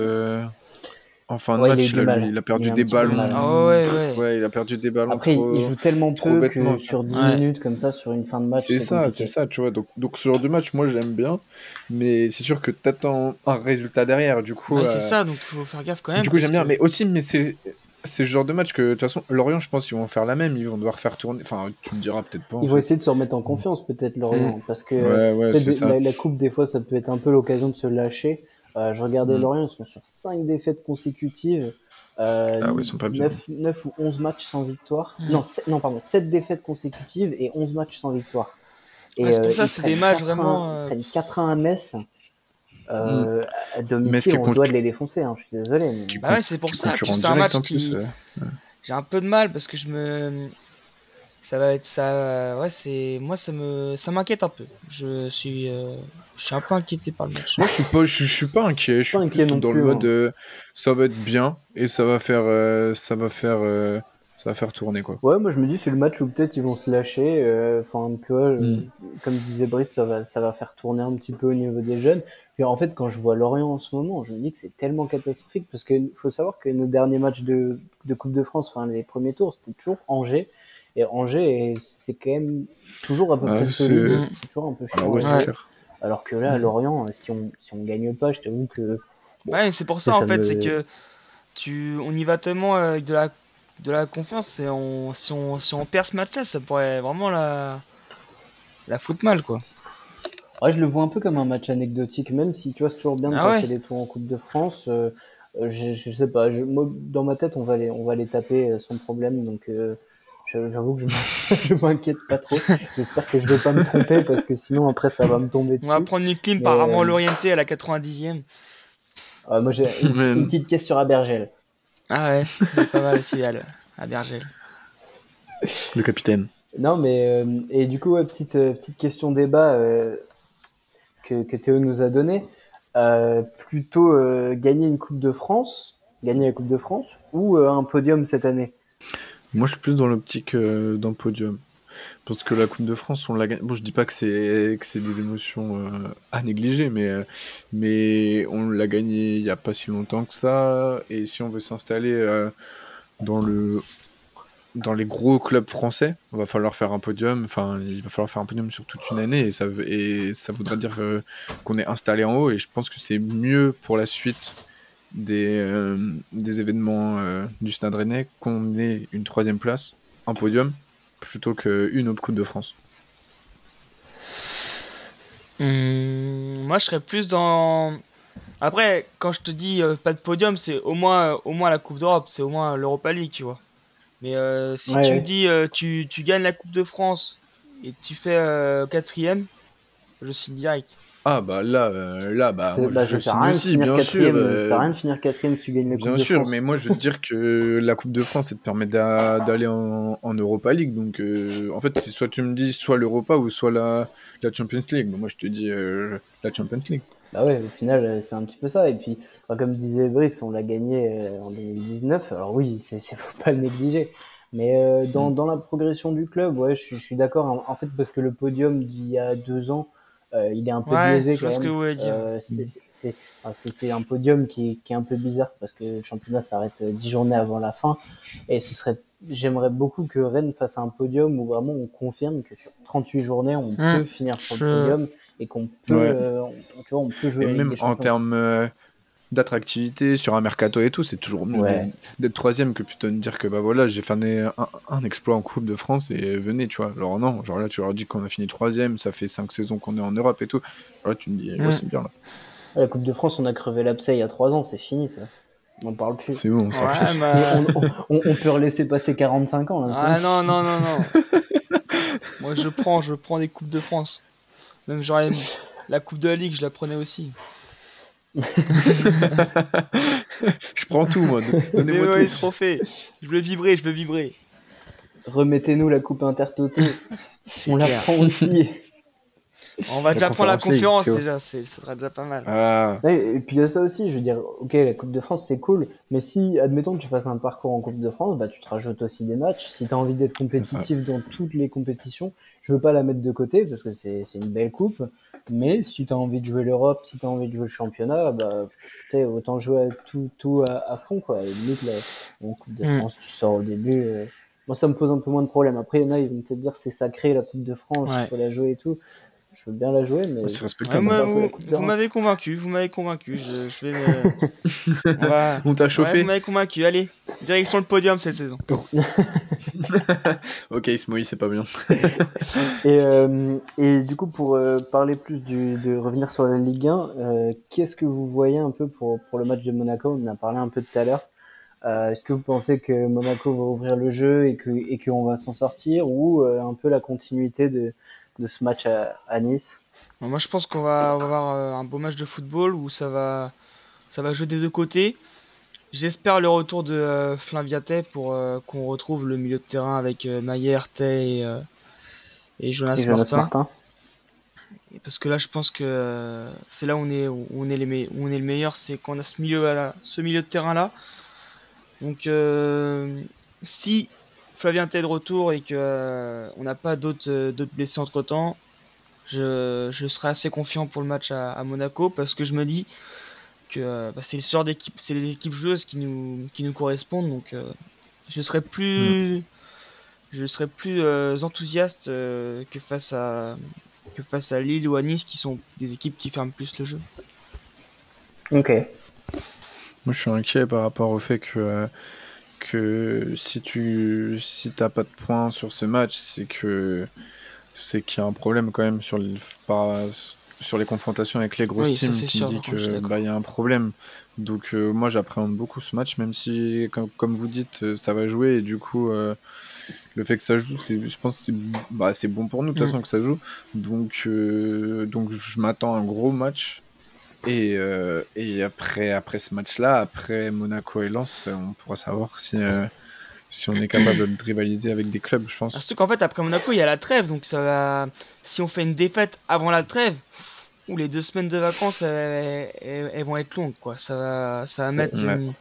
en fin de Ouais, il a match. lui, il a perdu Il a un des ballons. mal. Ah ouais, ouais. Ouais, il a perdu des ballons. Après, trop- il joue tellement trop peu bêtement. que sur 10 Ouais. minutes comme ça, sur une fin de match, C'est ça, compliqué. c'est ça, tu vois. Donc, donc ce genre de match, moi, j'aime bien. Mais c'est sûr que t'attends un résultat derrière. Du coup, Ouais, euh, c'est ça, donc faut faire gaffe quand même. du coup, j'aime bien. que- Mais aussi, mais c'est c'est le genre de match que, de toute façon, Lorient, je pense qu'ils vont faire la même. Ils vont devoir faire tourner. Enfin, tu me diras peut-être pas. Ils vont essayer de se remettre en confiance, peut-être, Lorient, parce que Ouais, ouais, la coupe, des fois, ça peut être un peu l'occasion de se lâcher. Euh, je regardais Mm. Lorient, ils sont sur 5 défaites consécutives. Euh, Ah ouais, ils sont pas bien. 9, ou 11 matchs sans victoire. Mm. Non, pardon, 7 défaites consécutives et 11 matchs sans victoire. Et, Ouais, c'est pour euh, ça, c'est des prennent matchs 4-1 vraiment, euh, Ils prennent 4-1 à Metz. Euh, À domicile, qui est on doit de les défoncer, hein, je suis désolé. mais- Bah ouais, c'est pour ça. c'est un match en plus, qui. euh. J'ai un peu de mal parce que je me. Ça va être ça. Ouais, c'est. Moi, ça me. Ça m'inquiète un peu. Je suis. euh, Je suis un peu inquiété par le match. Moi, je suis pas, je, je suis pas inquiet. Je suis Pas inquiet plutôt non dans plus, le mode, hein. euh, ça va être bien et ça va faire, euh, ça va faire, euh, ça va faire tourner quoi. Ouais, moi je me dis c'est le match où peut-être ils vont se lâcher. euh, Enfin, tu vois, euh, Mm. comme disait Brice, ça va, ça va faire tourner un petit peu au niveau des jeunes. Puis en fait, quand je vois Lorient en ce moment, je me dis que c'est tellement catastrophique parce que faut savoir que nos derniers matchs de, de Coupe de France, enfin les premiers tours, c'était toujours Angers. Et Angers, c'est quand même toujours à peu Ouais, près solide. C'est toujours un peu Ah chiant. ouais, hein. Ouais. Alors que là, à Mm. Lorient, si on, si on gagne pas, je t'avoue que. Bon, Ouais, c'est pour ça, Ça, en fait, me- c'est que tu, on y va tellement euh, avec de la, de la confiance. Et on, si, on, si on perd ce match-là, ça pourrait vraiment la, la foutre mal, quoi. Ouais, je le vois un peu comme un match anecdotique, même si tu vois, c'est toujours bien de Ah passer ouais. des tours en Coupe de France. euh, euh, je, je sais pas, je, moi, dans ma tête, on va les, on va les taper sans problème, donc euh, j'avoue que je m'in- *laughs* je m'inquiète pas trop. J'espère que je vais pas me tromper parce que sinon après ça va me tomber On va dessus. prendre une clim Mais, par Armand euh, Lorienté à la 90e. Euh, moi, j'ai une, Mais- une petite caisse sur Abergel. Ah ouais, il est pas mal aussi à, le- à Bergel. Le capitaine. Non, mais euh, et du coup, ouais, petite euh, petite question débat euh, que, que Théo nous a donné. Euh, plutôt euh, gagner une Coupe de France, gagner la Coupe de France, ou euh, un podium cette année? Moi, je suis plus dans l'optique euh, d'un podium. Parce que la Coupe de France, on l'a gagné. Bon, je dis pas que c'est que c'est des émotions euh, à négliger, mais euh, mais on l'a gagné il y a pas si longtemps que ça. Et si on veut s'installer euh, dans le dans les gros clubs français, il va falloir faire un podium. Enfin, il va falloir faire un podium sur toute une année, et ça et ça voudra dire qu'on est installé en haut. Et je pense que c'est mieux pour la suite des, euh, des événements euh, du Stade Rennais qu'on ait une troisième place, un podium, plutôt qu'une autre Coupe de France. Hum, moi, je serais plus dans. Après, quand je te dis euh, pas de podium, c'est au moins, au moins la Coupe d'Europe, c'est au moins l'Europa League, tu vois. Mais euh, si Ouais, tu ouais. me dis euh, tu, tu gagnes la Coupe de France et tu fais euh, quatrième, je signe direct. Ah bah là, euh, là bah, moi, bah, je ça signe aussi, bien sûr. euh, Ça sert à rien de finir quatrième si tu gagnes la Coupe Bien de sûr, France. mais moi je veux te dire que la Coupe de France, ça te permet d'a- d'aller en, en Europa League. Donc euh, en fait, c'est soit tu me dis soit l'Europa ou soit la, la Champions League. Mais moi je te dis la Champions League. Bah ouais, au final, c'est un petit peu ça. Et puis, enfin, comme disait Brice, on l'a gagné en 2019. Alors oui, c'est c'est- faut pas le négliger. Mais euh, dans, Mm. dans la progression du club, ouais, je, suis- je suis d'accord. En, en fait, parce que le podium d'il y a deux ans, euh, il est un peu Ouais, biaisé je quand vois ce que même. vous voulez dire. Euh, c'est- c'est- c'est enfin, un podium qui est, qui est un peu bizarre parce que le championnat s'arrête euh, 10 journées avant la fin. Et ce serait, j'aimerais beaucoup que Rennes fasse un podium où vraiment on confirme que sur 38 journées, on Mm. peut finir sur le Je- podium et qu'on peut, Ouais. euh, on- tu vois, on peut jouer. Et même en termes euh, d'attractivité sur un mercato et tout, c'est toujours mieux Ouais. d'être- troisième que plutôt de dire que bah voilà, j'ai fait un, un, exploit en Coupe de France et venez, tu vois. Alors non, genre là, tu leur dis qu'on a fini troisième, ça fait cinq saisons qu'on est en Europe et tout. Là, tu me dis, ouais, Mm. c'est bien là. La Coupe de France, on a crevé l'abcès il y a trois ans, c'est fini ça. On parle plus. C'est bon, on s'en fiche. Ouais, bah... on, on- on peut relaisser passer 45 ans là. Ah non, non, non, non. *laughs* Moi, je prends, je prends des Coupes de France. Même j'aurais la Coupe de la Ligue, je la prenais aussi. *laughs* Je prends tout, moi. Donnez-moi ouais, tout. trophée. Je veux vibrer, je veux vibrer. Remettez-nous la Coupe Intertoto. *laughs* On la prend aussi. *laughs* On va La déjà prendre la Conférence League, déjà, c'est- ça sera déjà pas mal. Ah, Et puis il y a ça aussi, je veux dire, ok, la Coupe de France c'est cool, mais si, admettons que tu fasses un parcours en Coupe de France, bah tu te rajoutes aussi des matchs. Si tu as envie d'être compétitif dans toutes les compétitions, je veux pas la mettre de côté parce que c'est c'est une belle coupe, mais si tu as envie de jouer l'Europe, si tu as envie de jouer le championnat, bah t'sais, autant jouer à tout, tout à, à fond quoi. Et limite, là, en Coupe de Mm. France, tu sors au début. euh, Moi ça me pose un peu moins de problème. Après, il y en a, ils vont te dire c'est sacré la Coupe de France, Ouais. il faut la jouer et tout. Je veux bien la jouer, mais. c'est Ouais, respectable. vous m'avez convaincu, vous m'avez convaincu. Je, je vais me... *laughs* On va- On t'a Ouais, chauffé vous m'avez convaincu. Allez, direction le podium cette saison. *laughs* Ok, Ismoï, c'est pas bien. *laughs* Et, euh, et du coup, pour euh, parler plus du, de revenir sur la Ligue 1, euh, qu'est-ce que vous voyez un peu pour, pour le match de Monaco? On en a parlé un peu tout à l'heure. Euh, Est-ce que vous pensez que Monaco va ouvrir le jeu et que et qu'on va s'en sortir ou euh, un peu la continuité de, de ce match à, à Nice Moi, je pense qu'on va, avoir euh, un beau match de football où ça va, ça va jouer des deux côtés. J'espère le retour de euh, Flaviate pour euh, qu'on retrouve le milieu de terrain avec euh, Maillère, Tay et, euh, et Jonas, et Jonas Martin. Martin Et Parce que là, je pense que c'est là où on est, où on est, les où on est le meilleur, c'est qu'on a ce milieu, à la- ce milieu de terrain là. Donc, si Flavien est de retour et que euh, on n'a pas d'autres euh, blessés entre temps, je, je serai assez confiant pour le match à, à Monaco parce que je me dis que euh, bah, c'est le sort d'équipe, c'est les équipes joueuses qui nous, qui nous correspondent. Donc, euh, je serai plus, je serai plus euh, enthousiaste euh, que face à que face à Lille ou à Nice qui sont des équipes qui ferment plus le jeu. Ok. Moi, je suis inquiet par rapport au fait que, euh, que si tu si t'as pas de points sur ce match, c'est que c'est qu'il y a un problème quand même sur le, par- sur les confrontations avec les grosses Oui, teams. qui sûr, me dit d'accord. bah il y a un problème. Donc euh, moi, j'appréhende beaucoup ce match, même si comme, comme vous dites, euh, ça va jouer et du coup. euh, le fait que ça joue, c'est, je pense que c'est, bah, c'est bon pour nous de toute Mm. façon que ça joue. Donc, euh, donc je m'attends à un gros match. Et, euh, et après, après ce match-là, après Monaco et Lens, on pourra savoir si, euh, si on est capable de rivaliser avec des clubs, je pense. Surtout qu'en fait après Monaco il y a la trêve donc ça va si on fait une défaite avant la trêve ou les deux semaines de vacances elles, elles- elles vont être longues quoi ça va ça va mettre ouais. une-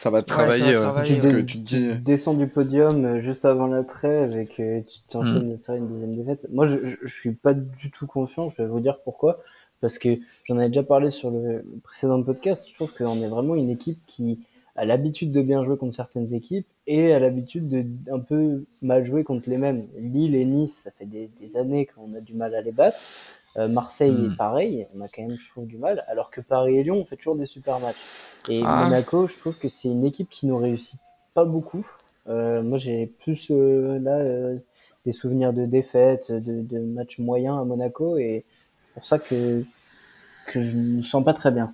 Ça va travailler. ça va ouais, travailler, que dé- tu dis. descends du podium euh, juste avant la trêve et que tu t'enchaînes sur une deuxième défaite. Moi, je, je, je suis pas du tout confiant. Je vais vous dire pourquoi. Parce que j'en avais déjà parlé sur le, précédent podcast. Je trouve qu'on est vraiment une équipe qui a l'habitude de bien jouer contre certaines équipes et a l'habitude de un peu mal jouer contre les mêmes. Lille et Nice, ça fait des, des années qu'on a du mal à les battre. Euh, Marseille est pareil, on a quand même, je trouve, du mal. Alors que Paris et Lyon, on fait toujours des super matchs. Et Ah. Monaco, je trouve que c'est une équipe qui nous réussit pas beaucoup. Euh, moi, j'ai plus euh, là des souvenirs de défaites, de, de matchs moyens à Monaco, et pour ça que que je me sens pas très bien.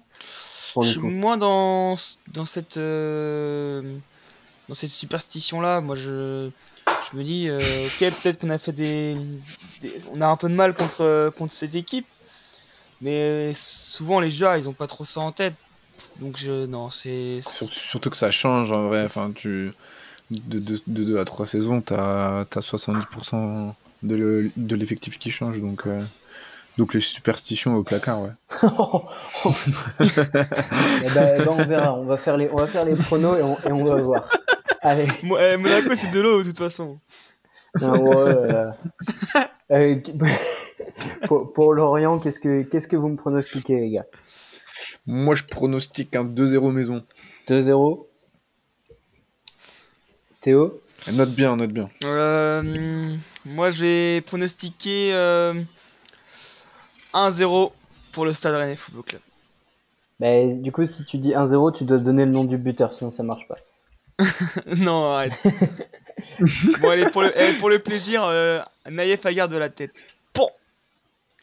Pour je le suis coup. moins dans dans cette euh, dans cette superstition là moi je je me dis euh, ok peut-être qu'on a fait des, des- on a un peu de mal contre contre cette équipe mais souvent les joueurs ils ont pas trop ça en tête donc je non c'est Sur- Surtout que ça change en vrai. Enfin, tu, de 2 à 3 saisons, tu as, 70% de, le- de l'effectif qui change. Donc, euh, donc les superstitions au placard, ouais. *laughs* Eh ben, eh ben, on verra, on va faire les, on va faire les pronos et on, et on va voir. Allez. Mo- eh, Monaco c'est de l'eau de toute façon Non, ouais, euh, *laughs* euh, pour, pour Lorient, qu'est-ce que qu'est-ce que vous me pronostiquez, les gars? Moi, je pronostique un 2-0 maison. 2-0 Théo? Note bien, note bien. Euh, moi, j'ai pronostiqué euh, 1-0 pour le Stade Rennais Football Club. Bah, du coup, si tu dis 1-0, tu dois donner le nom du buteur, sinon ça marche pas. *laughs* non, arrête. *laughs* bon, allez, pour le, eh, pour le plaisir, euh, Naïef Agar de la tête. Bon.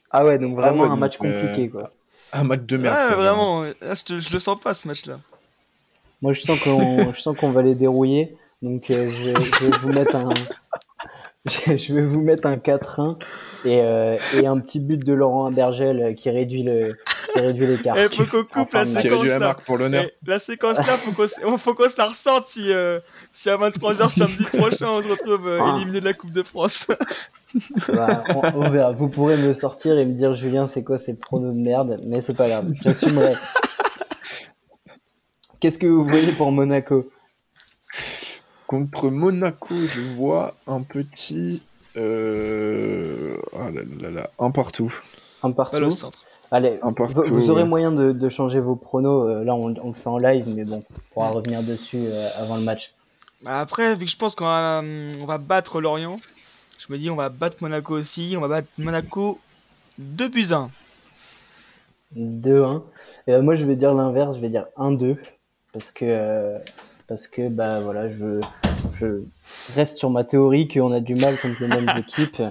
Ah ouais, donc vraiment ouais, un match euh, compliqué, quoi. Un match de merde. Ouais, quoi, vraiment, là, je, te- je le sens pas ce match-là. Moi, je sens qu'on, je sens qu'on va les dérouiller. Donc, euh, je vais vous mettre un, *laughs* je vais vous mettre un 4-1 et, euh, et un petit but de Laurent Abergel euh, qui réduit le, qui réduit l'écart. Eh, faut qu'on coupe la séquence la là. marque pour l'honneur. Eh, la séquence là, faut qu'on faut qu'on se la ressente si, euh, si à 23h samedi prochain on se retrouve euh, Ah. éliminé de la Coupe de France. *laughs* Bah, on, on verra. Vous pourrez me sortir et me dire, Julien, c'est quoi ces pronos de merde, mais c'est pas grave. J'assumerai. *laughs* Qu'est-ce que vous voyez pour Monaco? Contre Monaco, je vois un petit. Euh... Ah là là là, un partout. Un Pas le partout. centre. Allez, Un vous, partout. vous aurez ouais. moyen de, de changer vos pronos. euh, Là, on, on le fait en live, mais bon, on pourra revenir dessus euh, avant le match. Bah, Après, vu que je pense qu'on va, hum, on va battre Lorient, je me dis on va battre Monaco aussi. On va battre Monaco 2 buts 1. 2-1. Et euh, moi, je vais dire l'inverse, je vais dire 1-2. Parce que, euh, parce que bah, voilà, je, je reste sur ma théorie qu'on a du mal contre les mêmes *laughs* équipes.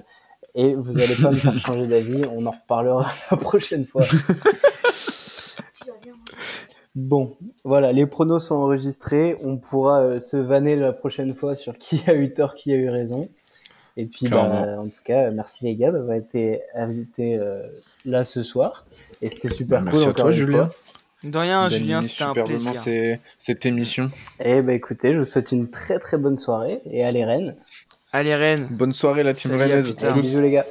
Et vous allez pas me faire changer d'avis, on en reparlera *laughs* la prochaine fois. Bon, voilà, les pronos sont enregistrés. On pourra euh, se vanner la prochaine fois sur qui a eu tort, qui a eu raison. Et puis, bah, en tout cas, merci les gars d'avoir été invités euh, là ce soir. Et c'était super Merci cool. à encore toi, Julien. fois. De rien, Julien, c'était un plaisir. ces- cette émission. Et bah écoutez, je vous souhaite une très très bonne soirée et allez Rennes. Allez, Rennes. Bonne soirée, la team Salut, rennaise. Bisous les gars.